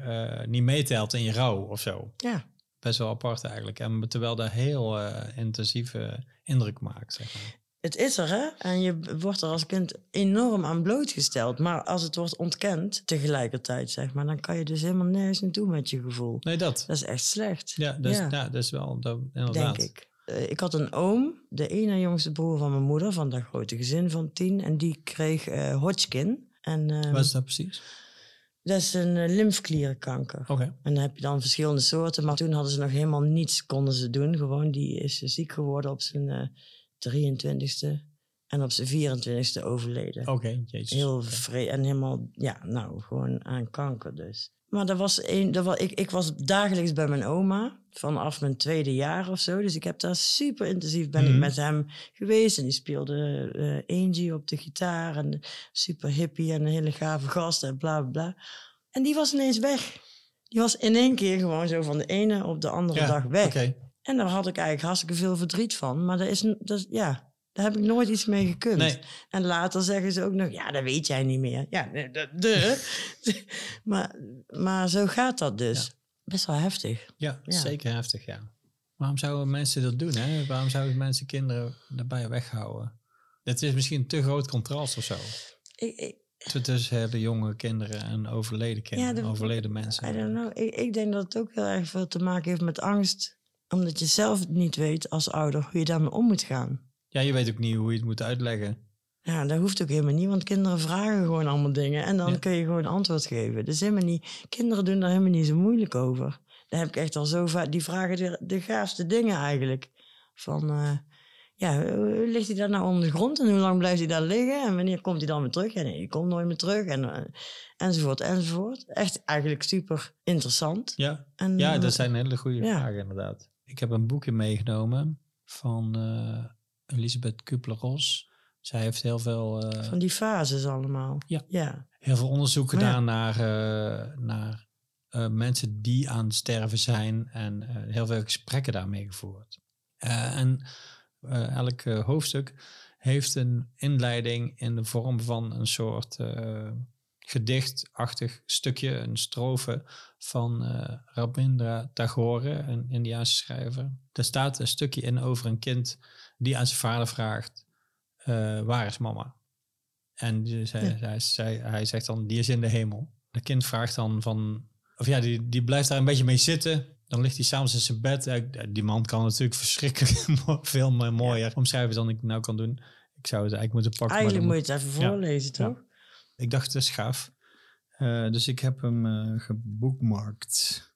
niet meetelt in je rouw of zo. Ja, Best wel apart eigenlijk. En terwijl dat heel eh, intensieve indruk maakt, zeg maar. het is er, hè? En je wordt er als kind enorm aan blootgesteld. Maar als het wordt ontkend tegelijkertijd, zeg maar... dan kan je dus helemaal nergens naartoe met je gevoel. Nee, dat. Dat is echt slecht. Ja, dat is, ja. dat is wel, dat, inderdaad. denk ik. Eh, ik had een oom, de ene jongste broer van mijn moeder... van dat grote gezin van tien. En die kreeg eh Hodgkin. En, ehm, Wat is dat precies? Dat is een eh, lymfklierenkanker. Oké. En dan heb je dan verschillende soorten. Maar toen hadden ze nog helemaal niets konden ze doen. Gewoon, die is ziek geworden op zijn eh 23ste. En op zijn 24ste overleden. Oké, jezus. Heel Oké. vre En helemaal, ja, nou, gewoon aan kanker dus. Maar dat was een, dat was, ik, ik was dagelijks bij mijn oma. Vanaf mijn tweede jaar of zo. Dus ik heb daar super intensief ben Mhm. ik met hem geweest. En die speelde eh Angie op de gitaar. En super hippie en een hele gave gast en bla bla bla. En die was ineens weg. Die was in één keer gewoon zo van de ene op de andere Ja, dag weg. En daar had ik eigenlijk hartstikke veel verdriet van. Maar dat is, dat, ja, daar heb ik nooit iets mee gekund. Nee. En later zeggen ze ook nog, ja, dat weet jij niet meer. Ja, de. maar, maar zo gaat dat dus. Best wel heftig. Ja, Ja. zeker heftig, ja. Waarom zouden mensen dat doen, hè? Waarom zouden mensen kinderen daarbij weghouden? Het is misschien een te groot contrast of zo. Ik, ik, Tussen hele jonge kinderen en overleden kinderen, de- overleden mensen. I don't know. Ik, ik denk dat het ook heel erg veel te maken heeft met angst. Omdat je zelf niet weet als ouder hoe je daarmee om moet gaan. Ja, je weet ook niet hoe je het moet uitleggen. Ja, dat hoeft ook helemaal niet, want kinderen vragen gewoon allemaal dingen en dan Ja. kun je gewoon antwoord geven. Dus helemaal niet, kinderen doen daar helemaal niet zo moeilijk over. Daar heb ik echt al zo vaak, die vragen de, de gaafste dingen eigenlijk. Van, eh, ja, hoe ligt hij daar nou onder de grond en hoe lang blijft hij daar liggen en wanneer komt hij dan weer terug? Ja, nee, die komt nooit meer terug en, eh, enzovoort, enzovoort. Echt eigenlijk super interessant. Ja, En, ja dat zijn hele goede ja. vragen inderdaad. Ik heb een boekje meegenomen van eh, Elisabeth Kubler-Ross. Zij heeft heel veel, eh, Van die fases allemaal. Ja. ja. heel veel onderzoek Oh ja. gedaan naar, eh, naar eh, mensen die aan het sterven zijn en heel veel gesprekken daarmee gevoerd. En elk hoofdstuk heeft een inleiding in de vorm van een soort gedichtachtig stukje, een strofe van Rabindra Tagore, een Indiaanse schrijver. Daar staat een stukje in over een kind die aan zijn vader vraagt, eh, waar is mama? En die, zij, Ja. hij, zij- hij zegt dan, die is in de hemel. Het kind vraagt dan van, of ja, die, die blijft daar een beetje mee zitten. Dan ligt hij s'avonds in zijn bed. Die man kan natuurlijk verschrikkelijk veel meer mooier omschrijven dan ik nou kan doen. Ik zou het eigenlijk moeten pakken. Eigenlijk moet je het even Ja. voorlezen, toch? ik dacht, dat is gaaf. Eh, dus ik heb hem gebookmarkt.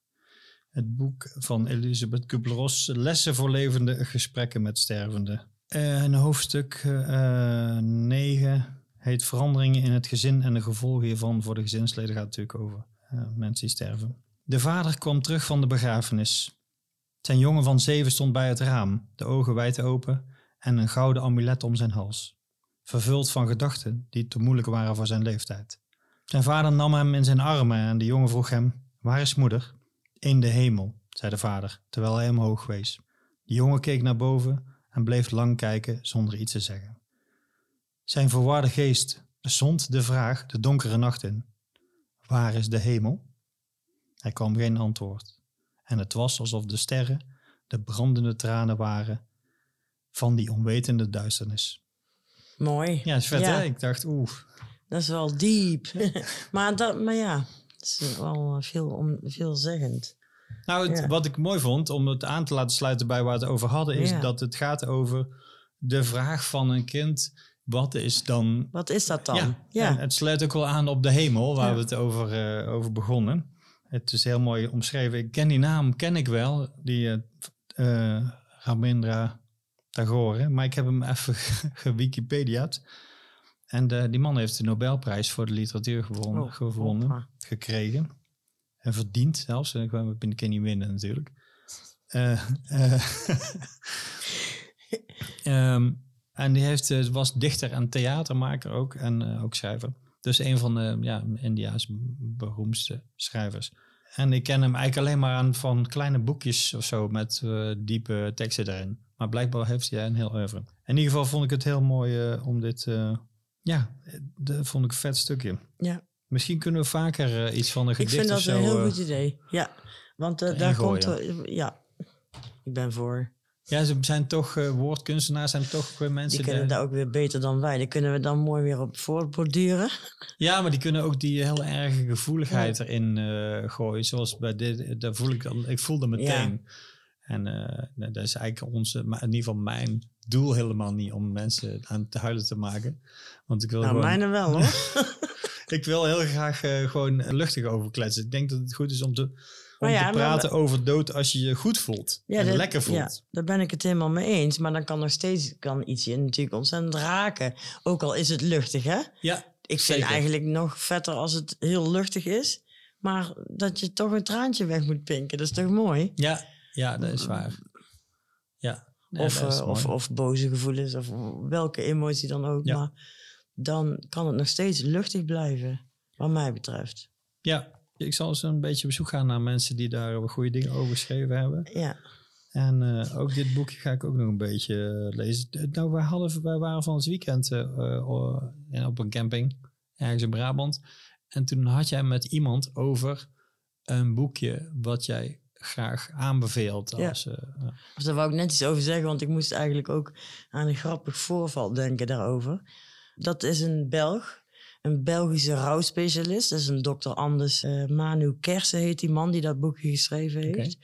Het boek van Elisabeth Kubler-Ross, Lessen voor levende gesprekken met stervenden. Eh, een hoofdstuk 9 heet Veranderingen in het gezin en de gevolgen hiervan voor de gezinsleden. Gaat natuurlijk over eh, mensen die sterven. De vader kwam terug van de begrafenis. Zijn jongen van zeven stond bij het raam, de ogen wijd open en een gouden amulet om zijn hals vervuld van gedachten die te moeilijk waren voor zijn leeftijd. Zijn vader nam hem in zijn armen en de jongen vroeg hem: Waar is moeder? In de hemel, zei de vader, terwijl hij omhoog wees. De jongen keek naar boven en bleef lang kijken zonder iets te zeggen. Zijn verwarde geest zond de vraag de donkere nacht in: Waar is de hemel? Er kwam geen antwoord. En het was alsof de sterren de brandende tranen waren van die onwetende duisternis. Mooi. Ja, is vet Ja. hè? Ik dacht, oeh. Dat is wel diep. maar, dat, maar ja, het is wel eh, veel, om, veelzeggend. Nou, het- Ja. wat ik mooi vond, om het aan te laten sluiten bij waar we het over hadden, is Ja. dat het gaat over de vraag van een kind, wat is dan... Wat is dat dan? Ja, het sluit ook wel aan op de hemel, waar we het over, eh, over begonnen. Het is heel mooi omschreven. Ik ken die naam, ken ik wel, die eh eh, Rabindra Tagore, maar ik heb hem even gewikipediaat. En de, die man heeft de Nobelprijs voor de literatuur gewonnen, Oh, gewonnen hoppa. gekregen. En verdiend zelfs. En ik ik kan niet winnen natuurlijk. Eh, eh, ehm, en die heeft, eh, was dichter en theatermaker ook. En eh, ook schrijver. Dus een van de ja, India's beroemdste schrijvers. En ik ken hem eigenlijk alleen maar aan van kleine boekjes of zo met eh, diepe teksten erin. Maar blijkbaar heeft hij een heel oeuvre. In ieder geval vond ik het heel mooi eh, om dit... ja, dat vond ik een vet stukje. Ja. Misschien kunnen we vaker eh, iets van een Ik gedicht vind of dat een heel eh, goed idee. Ja, want eh, daar gooien. komt... ja, ik ben voor. Ja, ze zijn toch, woordkunstenaars zijn toch mensen... Die kunnen die- daar ook weer beter dan wij. Daar kunnen we dan mooi weer op voortborduren. Ja, maar die kunnen ook die heel erge gevoeligheid erin gooien. Zoals bij dit, daar voel ik dan, ik voel dat meteen. En eh, nou, dat is eigenlijk onze, in ieder geval mijn doel helemaal niet om mensen aan te huilen te maken. Want ik wil Nou, gewoon, mijne wel hoor. ik wil heel graag eh, gewoon luchtig over kletsen. Ik denk dat het goed is om te, om ja, te maar- praten over dood als je je goed voelt. en dat- lekker voelt. Ja, daar ben ik het helemaal mee eens. Maar dan kan nog steeds kan iets je natuurlijk ontzettend raken. Ook al is het luchtig, hè? Ja, Ik vind Zeker. eigenlijk nog vetter als het heel luchtig is. Maar dat je toch een traantje weg moet pinken, dat is toch mooi? ja, ja, dat is waar. Ja, of, eh, of, of boze gevoelens, of welke emotie dan ook. Ja. Maar dan kan het nog steeds luchtig blijven, wat mij betreft. Ja, ik zal eens een beetje op zoek gaan naar mensen die daar goede dingen over geschreven hebben. Ja, En eh, ook dit boekje ga ik ook nog een beetje eh, lezen. Nou, wij, hadden, wij waren van het weekend op een camping ergens in Brabant. En toen had jij met iemand over een boekje wat jij graag aanbeveelt. Ja. Als, eh, ja. Dus daar wou ik net iets over zeggen, want ik moest eigenlijk ook aan een grappig voorval denken daarover. Dat is een Belg, een Belgische rouwspecialist. Dat is een dokter Anders eh, Manu Kersen heet die man die dat boekje geschreven heeft.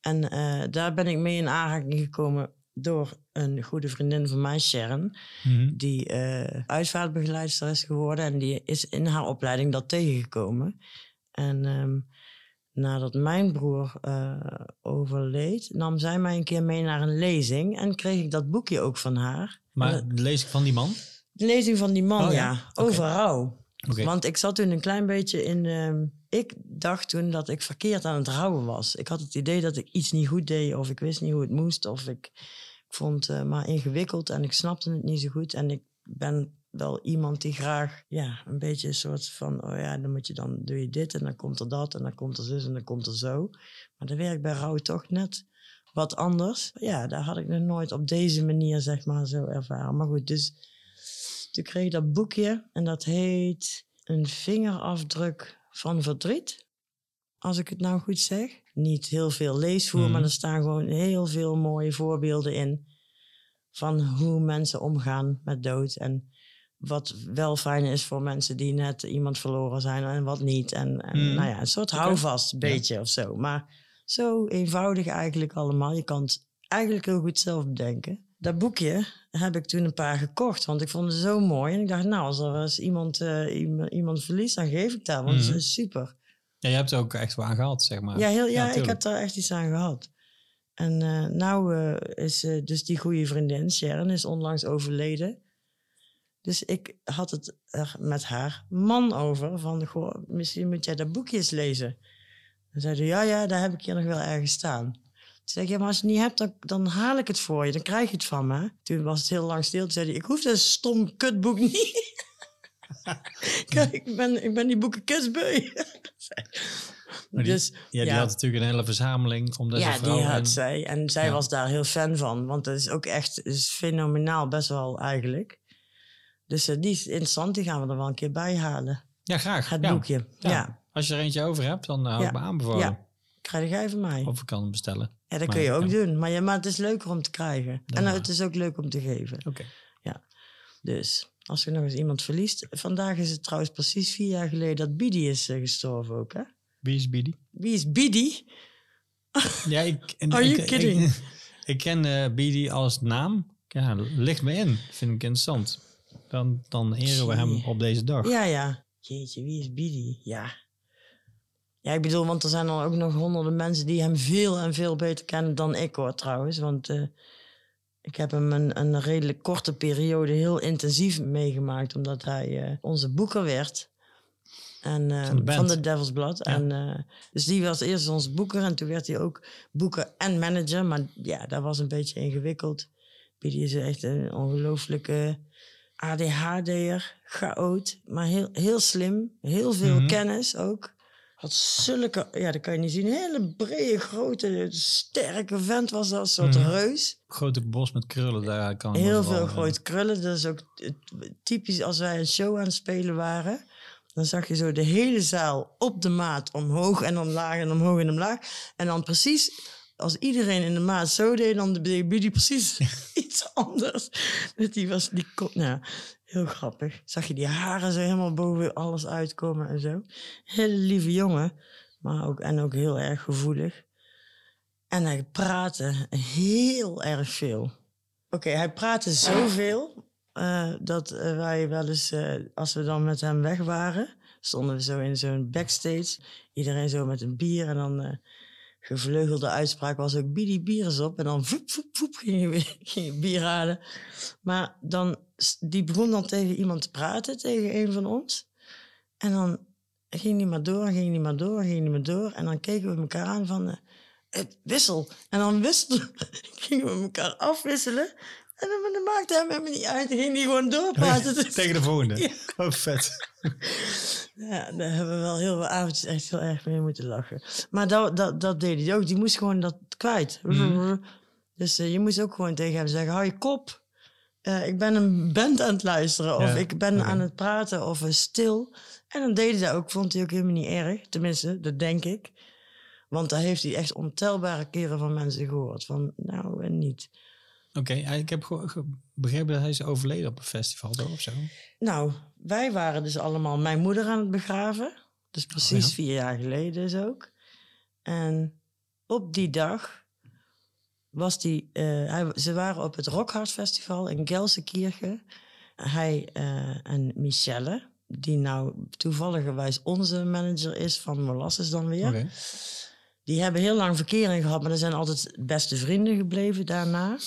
En eh, daar ben ik mee in aanraking gekomen door een goede vriendin van mij, Sharon. Mhm. Die eh uitvaartbegeleidster is geworden. En die is in haar opleiding dat tegengekomen. En ehm, nadat mijn broer eh, overleed, nam zij mij een keer mee naar een lezing. En kreeg ik dat boekje ook van haar. Maar lees ik van die man? De lezing van die man, Oh, ja. ja. Over rouw. Want ik zat toen een klein beetje in. ehm, ik dacht toen dat ik verkeerd aan het rouwen was. Ik had het idee dat ik iets niet goed deed, of ik wist niet hoe het moest, of ik, ik vond het maar ingewikkeld en ik snapte het niet zo goed. En ik ben wel iemand die graag, ja, een beetje een soort van, oh ja, dan moet je dan doe je dit en dan komt er dat en dan komt er zus en dan komt er zo. Maar dat werkt bij rouw toch net wat anders. Ja, daar had ik nog nooit op deze manier, zeg maar, zo ervaren. Maar goed, dus toen kreeg ik dat boekje en dat heet Een vingerafdruk van verdriet. Als ik het nou goed zeg. Niet heel veel leesvoer, Mhm. maar er staan gewoon heel veel mooie voorbeelden in. Van hoe mensen omgaan met dood. En wat wel fijn is voor mensen die net iemand verloren zijn en wat niet. En, en Mhm. nou ja, een soort houvast Ja. beetje of zo. Maar zo eenvoudig eigenlijk allemaal. Je kan het eigenlijk heel goed zelf bedenken. Dat boekje heb ik toen een paar gekocht, want ik vond het zo mooi. En ik dacht, nou, als er eens iemand, eh, iemand, verliest, dan geef ik dat, want Mhm. het is super. Ja, je hebt er ook echt wel aan gehad, zeg maar. Ja, heel, ja, ik heb daar echt iets aan gehad. En eh nou eh, is dus die goede vriendin, Sharon, is onlangs overleden. Dus ik had het er met haar man over, van, goh, misschien moet jij dat boekje eens lezen. Dan zei ze, ja, ja, daar heb ik hier nog wel ergens staan. Toen zei ik, ja, maar als je het niet hebt, dan, dan haal ik het voor je. Dan krijg je het van me. Toen was het heel lang stil. Toen zei hij, ik hoef dat stom kutboek niet. Kijk, ik ben, ik ben die boeken kutbeu. Die- dus, Ja, die ja. had natuurlijk een hele verzameling. Omdat ja, die had en- zij. En zij Ja. was daar heel fan van. Want dat is ook echt is fenomenaal, best wel eigenlijk. Dus eh, die is interessant, die gaan we er wel een keer bij halen. Ja, graag. Het ja. boekje. Ja. Ja. Als je er eentje over hebt, dan uh, hou ik Ja. me aanbevolen. Ja. Krijg jij van mij? Of ik kan hem bestellen. ja, dat maar kun je ook ja. doen. Maar, ja, maar het is leuker om te krijgen. Ja. En nou, het is ook leuk om te geven. Oké. Dus als je nog eens iemand verliest. Vandaag is het trouwens precies vier jaar geleden dat Bidi is eh, gestorven ook, hè? Wie is Bidi? Wie is Bidi? Ja, ik... en- Are you kidding? Ik, ik ken eh Bidi als naam. Ja, ligt me in. Vind ik interessant. Dan, dan eren we hem op deze dag. Ja, ja. Jeetje, wie is Bidi? Ja. Ja, ik bedoel, want er zijn dan ook nog honderden mensen die hem veel en veel beter kennen dan ik hoor trouwens. Want eh, ik heb hem een, een redelijk korte periode heel intensief meegemaakt, omdat hij eh, onze boeker werd. En, eh, Van de van de Devil's Blood. Ja. En, dus die was eerst onze boeker en toen werd hij ook boeker en manager. Maar ja, dat was een beetje ingewikkeld. Bidi is echt een ongelooflijke ADHD'er, chaot, maar heel, heel slim. Heel veel Mhm. kennis ook. Had zulke, ja, dat kan je niet zien, hele brede, grote, sterke vent was dat, een soort Mhm. reus. Grote bos met krullen, daar kan Heel veel grote krullen. Dat is ook typisch als wij een show aan het spelen waren. Dan zag je zo de hele zaal op de maat omhoog en omlaag en omhoog en omlaag. En dan precies, als iedereen in de maat zo deed, dan deed Buddy precies iets anders. Dus die was, die kon, nou, heel grappig. Zag je die haren zo helemaal boven alles uitkomen en zo. Hele lieve jongen, maar ook, en ook heel erg gevoelig. En hij praatte heel erg veel. Oké, hij praatte zoveel eh, dat wij wel eens, eh, als we dan met hem weg waren, stonden we zo in zo'n backstage. Iedereen zo met een bier en dan eh, gevleugelde uitspraak was ook bidi bier is op. En dan voep, voep, voep ging je, ging bier halen. Maar dan, die begon dan tegen iemand te praten, tegen een van ons. En dan ging die maar door, ging die maar door, ging die maar door. En dan keken we elkaar aan van, eh, het wissel. En dan wisselden, gingen we elkaar afwisselen. En dan, maakte hem helemaal niet uit. Dan ging hij gewoon doorpraten. Dus- Tegen de volgende. Oh, vet. Ja, daar hebben we wel heel veel avondjes echt heel erg mee moeten lachen. Maar dat, dat, dat deed hij ook. Die moest gewoon dat kwijt. Mhm. Dus eh, je moest ook gewoon tegen hem zeggen, hou je kop. Eh, ik ben een band aan het luisteren. Of Ja, ik ben aan het praten. Of eh, stil. En dan deed hij dat ook. Vond hij ook helemaal niet erg. Tenminste, dat denk ik. Want daar heeft hij echt ontelbare keren van mensen gehoord. Van, nou en niet. Oké, ik heb begrepen dat hij is overleden op een festival toch, of zo. Nou, wij waren dus allemaal mijn moeder aan het begraven. Dus precies Oh ja. vier jaar geleden dus ook. En op die dag was die... eh, hij, ze waren op het Rockhart Festival in Gelsenkirchen. Hij eh, en Michelle, die nou toevalligerwijs onze manager is van Molasses dan weer. Die hebben heel lang verkering gehad, maar er zijn altijd beste vrienden gebleven daarna.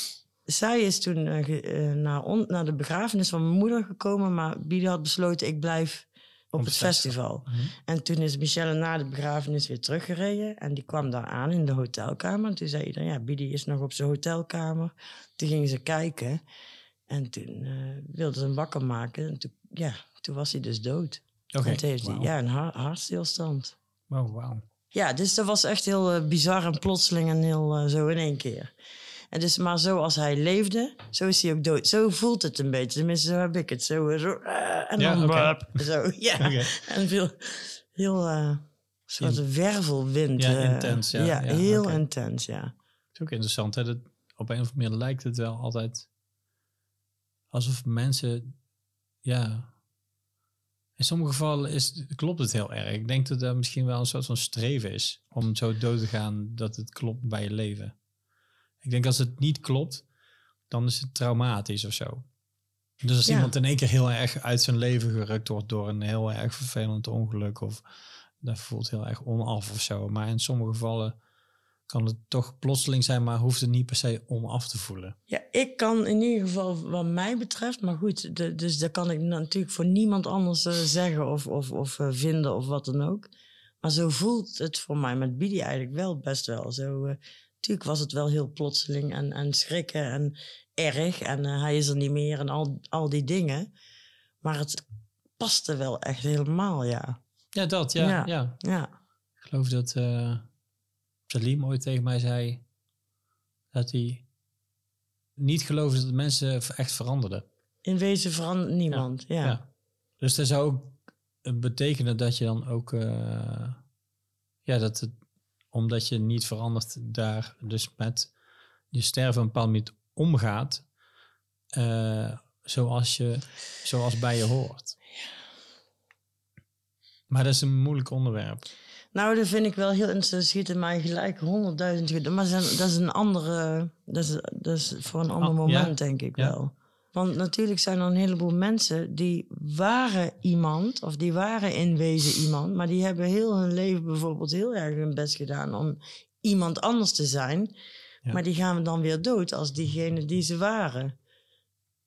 Zij is toen eh, eh, naar, on- naar de begrafenis van mijn moeder gekomen, maar Biede had besloten, ik blijf op, het festival. Mhm. En toen is Michelle na de begrafenis weer teruggereden. En die kwam daar aan in de hotelkamer. En toen zei iedereen, ja, Bidi is nog op zijn hotelkamer. Toen gingen ze kijken. En toen eh wilden ze hem wakker maken. En toen, ja, toen was hij dus dood. Oké, En toen heeft hij, ja, een har- hartstilstand. Oh, wauw. Ja, dus dat was echt heel bizar en plotseling en heel zo in één keer. En dus, maar zoals hij leefde, zo is hij ook dood. Zo voelt het een beetje. Tenminste, zo heb ik het. Zo, eh, zo eh, en Ja, dan zo. Ja, en veel, heel eh soort wervelwind. Ja, intens, ja. Ja, Ja, heel intens, ja. Het is ook interessant, hè? Dat op een of andere manier lijkt het wel altijd alsof mensen, ja... In sommige gevallen is, klopt het heel erg. Ik denk dat dat misschien wel een soort van streven is om zo dood te gaan dat het klopt bij je leven. Ik denk als het niet klopt, dan is het traumatisch of zo. Dus als Ja. iemand in één keer heel erg uit zijn leven gerukt wordt door een heel erg vervelend ongeluk of dat voelt heel erg onaf of zo. Maar in sommige gevallen kan het toch plotseling zijn, maar hoeft het niet per se onaf te voelen. Ja, ik kan in ieder geval wat mij betreft, maar goed, de- dus dat kan ik natuurlijk voor niemand anders eh, zeggen of, of, of eh, vinden of wat dan ook. Maar zo voelt het voor mij met Bidi eigenlijk wel best wel. Zo, eh, natuurlijk was het wel heel plotseling en, en schrikken en erg en eh, hij is er niet meer en al, al die dingen. Maar het paste wel echt helemaal, ja. Ja, dat, ja. Ja. ja. Ja, Ik geloof dat eh Salim ooit tegen mij zei dat hij niet geloofde dat mensen echt veranderden. in wezen verandert niemand, ja. Ja. Dus dat zou ook eh, betekenen dat je dan ook, ja, dat het, omdat je niet verandert, daar dus met je sterven een bepaald manier omgaat, eh, zoals, je, zoals bij je hoort. Maar dat is een moeilijk onderwerp. Nou, dat vind ik wel heel interessant. Er schieten mij gelijk honderdduizend... Maar dat is, dat is een andere... Dat is, dat is voor een ander Ah, moment, ja. denk ik Ja. wel. Want natuurlijk zijn er een heleboel mensen... die waren iemand, of die waren in wezen iemand... maar die hebben heel hun leven bijvoorbeeld heel erg hun best gedaan... om iemand anders te zijn. Ja. Maar die gaan dan weer dood als diegene die ze waren.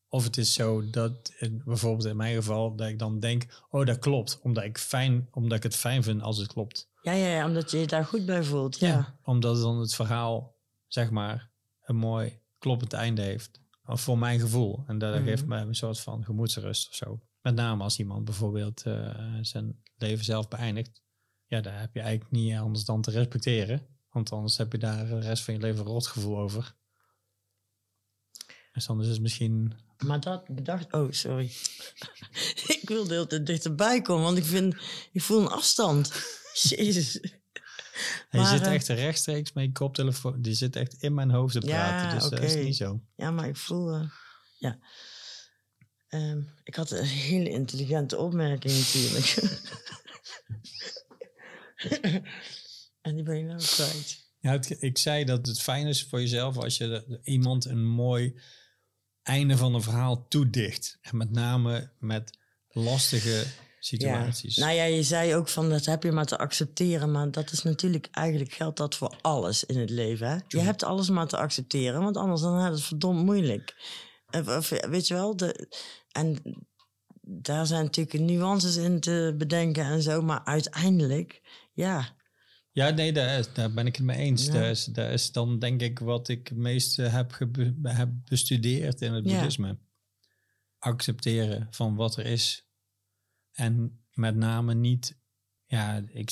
Of het is zo dat, bijvoorbeeld in mijn geval, dat ik dan denk, oh dat klopt, omdat ik, fijn, omdat ik het fijn vind als het klopt. Ja, ja, ja omdat je je daar goed bij voelt. Ja, Omdat dan het verhaal, zeg maar, een mooi kloppend einde heeft. Voor mijn gevoel. En dat Mhm. geeft mij een soort van gemoedsrust of zo. Met name als iemand bijvoorbeeld eh, zijn leven zelf beëindigt. Ja, daar heb je eigenlijk niet anders dan te respecteren. Want anders heb je daar de rest van je leven een rotgevoel over. Dus dan is het misschien Maar dat bedacht... Oh, sorry. ik wilde heel dichterbij komen, want ik vind... Ik voel een afstand. Jezus. Je Maar, zit eh, echt rechtstreeks met je koptelefoon. Die zit echt in mijn hoofd te Ja, praten. dus dat is oké. niet zo. Ja, maar ik voel... eh, ja. Ehm, ik had een hele intelligente opmerking natuurlijk. en die ben je nou kwijt. Ja, het- ik zei dat het fijn is voor jezelf als je de- iemand een mooi einde van een verhaal toedicht. En met name met lastige situaties. Ja. Nou ja, je zei ook van dat heb je maar te accepteren. Maar dat is natuurlijk, eigenlijk geldt dat voor alles in het leven. Hè? Je hebt alles maar te accepteren, want anders dan is het verdomd moeilijk. Of, weet je wel? De, en daar zijn natuurlijk nuances in te bedenken en zo. Maar uiteindelijk, ja, Ja, nee, daar, is- daar ben ik het mee eens. Ja. Daar, is, daar is dan denk ik wat ik het meest eh, heb, heb bestudeerd in het Ja. boeddhisme. Accepteren van wat er is. En met name niet, ja, ik,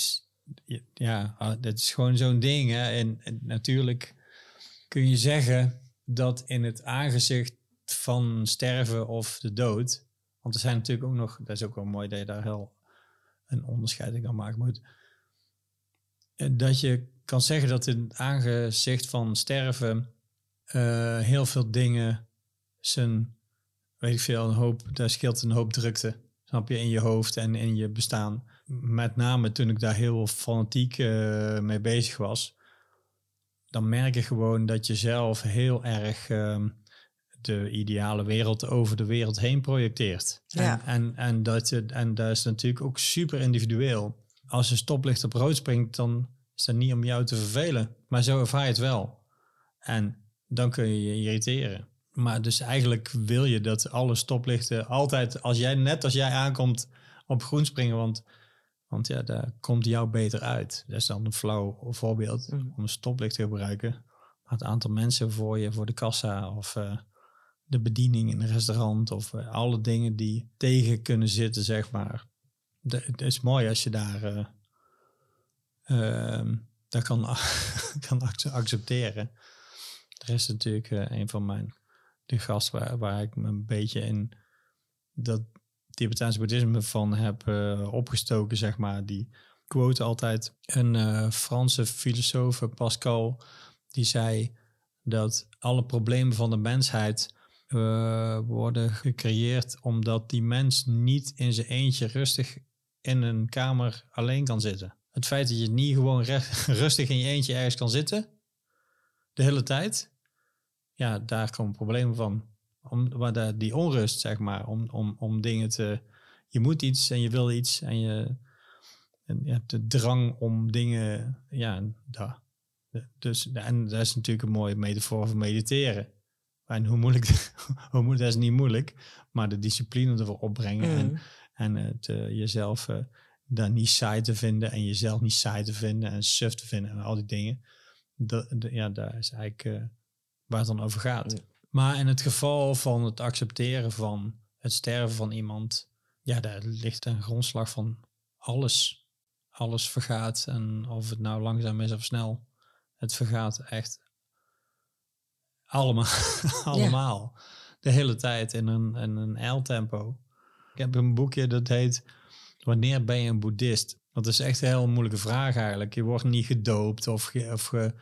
ja, ah, dat is gewoon zo'n ding. Hè? En, natuurlijk kun je zeggen dat in het aangezicht van sterven of de dood, want er zijn natuurlijk ook nog, dat is ook wel mooi dat je daar heel een onderscheid in kan maken, goed, eh, dat je kan zeggen dat in het aangezicht van sterven eh, heel veel dingen zijn, weet ik veel, een hoop, daar scheelt een hoop drukte, snap je, in je hoofd en in je bestaan. Met name toen ik daar heel fanatiek eh, mee bezig was, dan merk je gewoon dat je zelf heel erg ehm, de ideale wereld over de wereld heen projecteert. Ja. En, en, en, dat je, en dat is natuurlijk ook super individueel. Als een stoplicht op rood springt, dan is dat niet om jou te vervelen. Maar zo ervaar je het wel. En dan kun je je irriteren. Maar dus eigenlijk wil je dat alle stoplichten altijd, als jij net als jij aankomt, op groen springen. Want, want ja, daar komt jou beter uit. Dat is dan een flauw voorbeeld Mm. om een stoplicht te gebruiken. Maar het aantal mensen voor je, voor de kassa of eh, de bediening in een restaurant of eh, alle dingen die tegen kunnen zitten, zeg maar. Dat- Het is mooi als je daar eh, ehm, dat kan, kan ac- accepteren. Er is natuurlijk een van mijn de gast waar, waar ik me een beetje in dat Tibetaans boeddhisme van heb eh, opgestoken, zeg maar. Die quote altijd een eh, Franse filosoof, Pascal, die zei dat alle problemen van de mensheid eh, worden gecreëerd omdat die mens niet in zijn eentje rustig in een kamer alleen kan zitten. Het feit dat je niet gewoon re- rustig in je eentje ergens kan zitten, de hele tijd, ja, daar komen problemen van. Om, waar die onrust, zeg maar, om, om, om dingen te... Je moet iets en je wil iets en je, en je hebt de drang om dingen... Ja, daar. Dus, en dat is natuurlijk een mooie metafoor voor mediteren. En hoe moeilijk, hoe moeilijk, dat is niet moeilijk, maar de discipline ervoor opbrengen en, Mm. en het, eh, jezelf eh, daar niet saai te vinden en jezelf niet saai te vinden en suf te vinden en al die dingen. Dat, ja, daar is eigenlijk eh, waar het dan over gaat. Ja. Maar in het geval van het accepteren van het sterven van iemand, ja, daar ligt een grondslag van alles. Alles vergaat en of het nou langzaam is of snel, het vergaat echt allemaal. allemaal. De hele tijd in een, in een L-tempo. Ik heb een boekje dat heet Wanneer ben je een boeddhist? Dat is echt een heel moeilijke vraag eigenlijk. Je wordt niet gedoopt of, ge, of ge,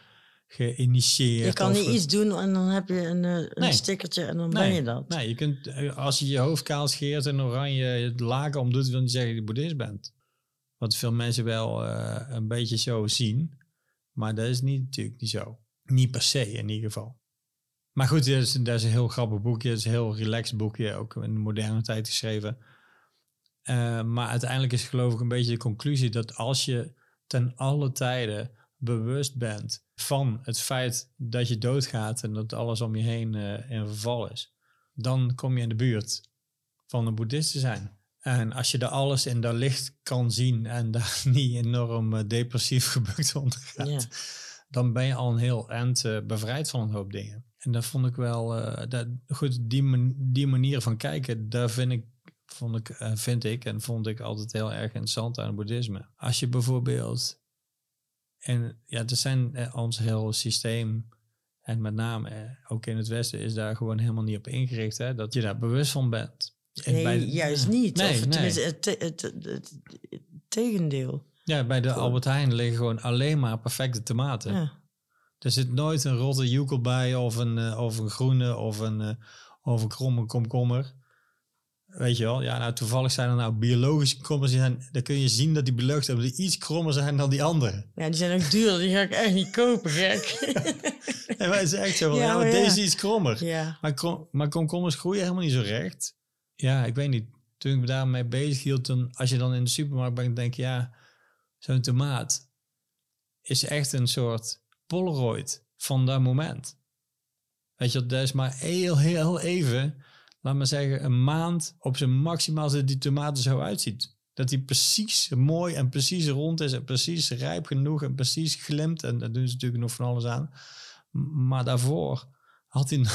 geïnitieerd. Je kan niet iets doen en dan heb je een, eh, een Nee. stickertje en dan ben je dat. Nee, je kunt, eh, als je je hoofd kaal scheert en oranje laken omdoet, wil niet zeggen dat je boeddhist bent. Wat veel mensen wel eh, een beetje zo zien. Maar dat is niet, natuurlijk niet zo. Niet per se in ieder geval. Maar goed, dat is, dat is een heel grappig boekje. Het is een heel relaxed boekje, ook in de moderne tijd geschreven. Maar uiteindelijk is geloof ik een beetje de conclusie dat als je ten alle tijden bewust bent van het feit dat je doodgaat en dat alles om je heen eh, in verval is, dan kom je in de buurt van een boeddhist te zijn. En als je daar alles in dat licht kan zien en daar niet enorm eh, depressief gebukt onder gaat, dan ben je al een heel eind eh, bevrijd van een hoop dingen. En dat vond ik wel, dat, goed, die, man- die manier van kijken, daar vind ik, vond ik, vind ik en vond ik altijd heel erg interessant aan het boeddhisme. Als je bijvoorbeeld, en ja, er zijn eh, ons heel systeem, en met name eh, ook in het Westen, is daar gewoon helemaal niet op ingericht, hè, dat je daar bewust van bent. En Nee, bij juist niet. Nee, of nee. het, het, het, tegendeel. Ja, bij de. Albert Heijn liggen gewoon alleen maar perfecte tomaten. Ja. Er zit nooit een rotte joekel bij of een, eh, of een groene of een, eh, of een kromme komkommer. Weet je wel? Ja, nou toevallig zijn er nou biologische komkommers. Die zijn, dan kun je zien dat die belucht hebben die iets krommer zijn dan die andere. ja, die zijn ook duur. Die ga ik echt niet kopen, gek. En wij zijn echt zo van, Ja, ja, maar maar ja. deze is iets krommer. ja. Maar, krom, maar komkommers groeien helemaal niet zo recht. Ja, ik weet niet. Toen ik me daarmee bezig hield, toen, als je dan in de supermarkt bent, denk je, ja, zo'n tomaat is echt een soort Polaroid van dat moment. Weet je, dat is maar heel, heel even, laat maar zeggen, een maand op zijn maximaal dat die tomaat er zo uitziet. Dat die precies mooi en precies rond is en precies rijp genoeg en precies glimt. En daar doen ze natuurlijk nog van alles aan. Maar daarvoor had hij,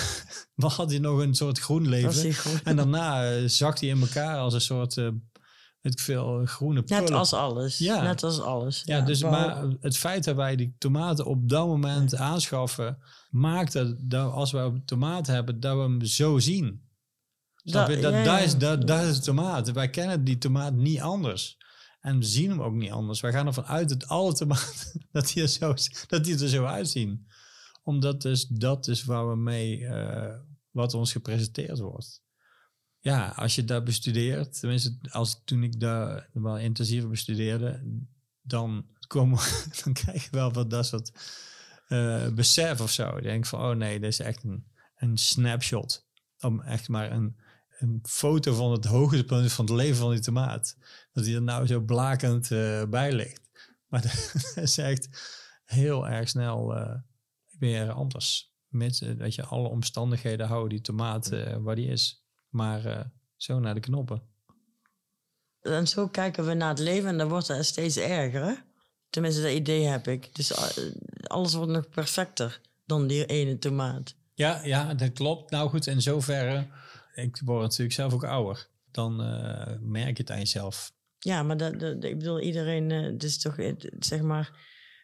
had hij nog een soort groen leven. En daarna eh, zakt hij in elkaar als een soort, weet ik veel, groene Net pulp. als alles. Ja. Net als alles. Ja, dus maar het feit dat wij die tomaten op dat moment aanschaffen, maakt dat, dat als een tomaat hebben, dat we hem zo zien. Dat, ja, dat, ja. is, dat, dat is de tomaat. Wij kennen die tomaat niet anders. En we zien hem ook niet anders. Wij gaan ervan uit dat alle tomaten dat die er zo, dat die er zo uitzien. Omdat dus dat is waar we mee, eh, wat ons gepresenteerd wordt. Ja, als je dat bestudeert, tenminste als toen ik daar wel intensiever bestudeerde, dan, komen, dan krijg je wel wat dat soort eh, besef of zo. Je denkt van, oh nee, dit is echt een, een snapshot. Om echt maar een, een foto van het hoogtepunt van het leven van die tomaat. Dat die er nou zo blakend eh, bij ligt. Maar dat is echt heel erg snel eh, weer anders. Met, eh, weet je, alle omstandigheden houden die tomaat waar die is. Maar zo naar de knoppen. En zo kijken we naar het leven en dan wordt het steeds erger. Hè? Tenminste, dat idee heb ik. Dus alles wordt nog perfecter dan die ene tomaat. Ja, ja, dat klopt. Nou goed, in zoverre, ik word natuurlijk zelf ook ouder. Dan eh, merk je het aan jezelf. Ja, maar dat, ik bedoel, iedereen, eh, het is toch, zeg maar,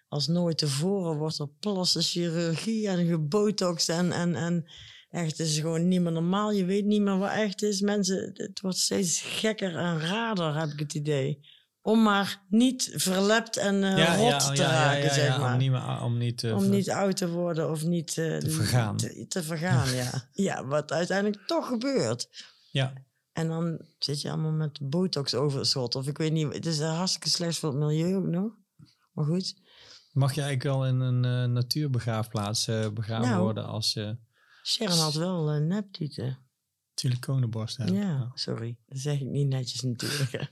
als nooit tevoren wordt er plastische chirurgie en gebotox en, en, en echt, het is gewoon niet meer normaal. Je weet niet meer wat echt is. Mensen, het wordt steeds gekker en raarder, heb ik het idee. Om maar niet verlept en eh, rot te raken, zeg maar. Om niet, meer- om niet, eh, Om niet oud te worden of niet eh, Te vergaan. Te, te vergaan, ja. Ja, wat uiteindelijk toch gebeurt. Ja, En dan zit je allemaal met botox overschot. Of ik weet niet, het is eh, hartstikke slecht voor het milieu ook nog. Maar goed. mag je eigenlijk wel in een eh, natuurbegraafplaats eh, begraven Nou. worden als je Sharon had wel een neptieten. siliconenborst hebt? Ja, sorry. Dat zeg ik niet netjes natuurlijk.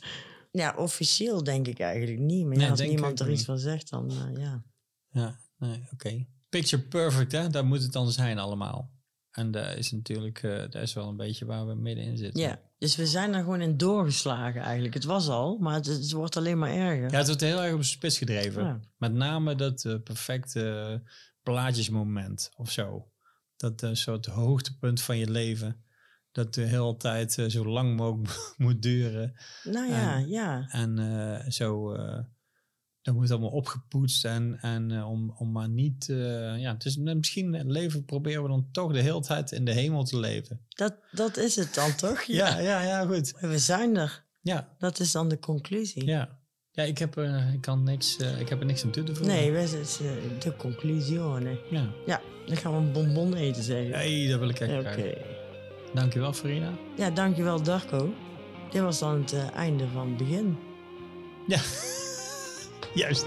Ja, officieel denk ik eigenlijk niet. Maar Nee, als niemand er iets van zegt, dan eh, ja. Ja, nee, oké. Picture perfect, hè? Daar moet het dan zijn allemaal. En daar is natuurlijk, daar is wel een beetje waar we middenin zitten. Ja, dus we zijn er gewoon in doorgeslagen eigenlijk. Het was al, maar het, het wordt alleen maar erger. Ja, het wordt heel erg op de spits gedreven. Ja. Met name dat eh, perfecte plaatjesmoment of zo. Dat soort hoogtepunt van je leven. Dat de hele tijd eh, zo lang mogelijk moet duren. Nou ja, En- ja. En eh, zo, eh, dat moet allemaal opgepoetst. En, en om, om maar niet, ja, het is misschien het leven proberen we dan toch de hele tijd in de hemel te leven. Dat, dat is het dan toch? Ja, ja, ja, goed. Maar We zijn er. Ja, Dat is dan de conclusie. ja. Ja, ik heb, er- ik kan niks, ik heb er niks aan toe te voegen. Nee, we zijn de conclusione. Ja. Ja, dan gaan we een bonbon eten zeggen. Hey, dat wil ik echt Oké. Dankjewel, Farina. Ja, dankjewel Darko. Dit was dan het eh, einde van het begin. Ja, juist.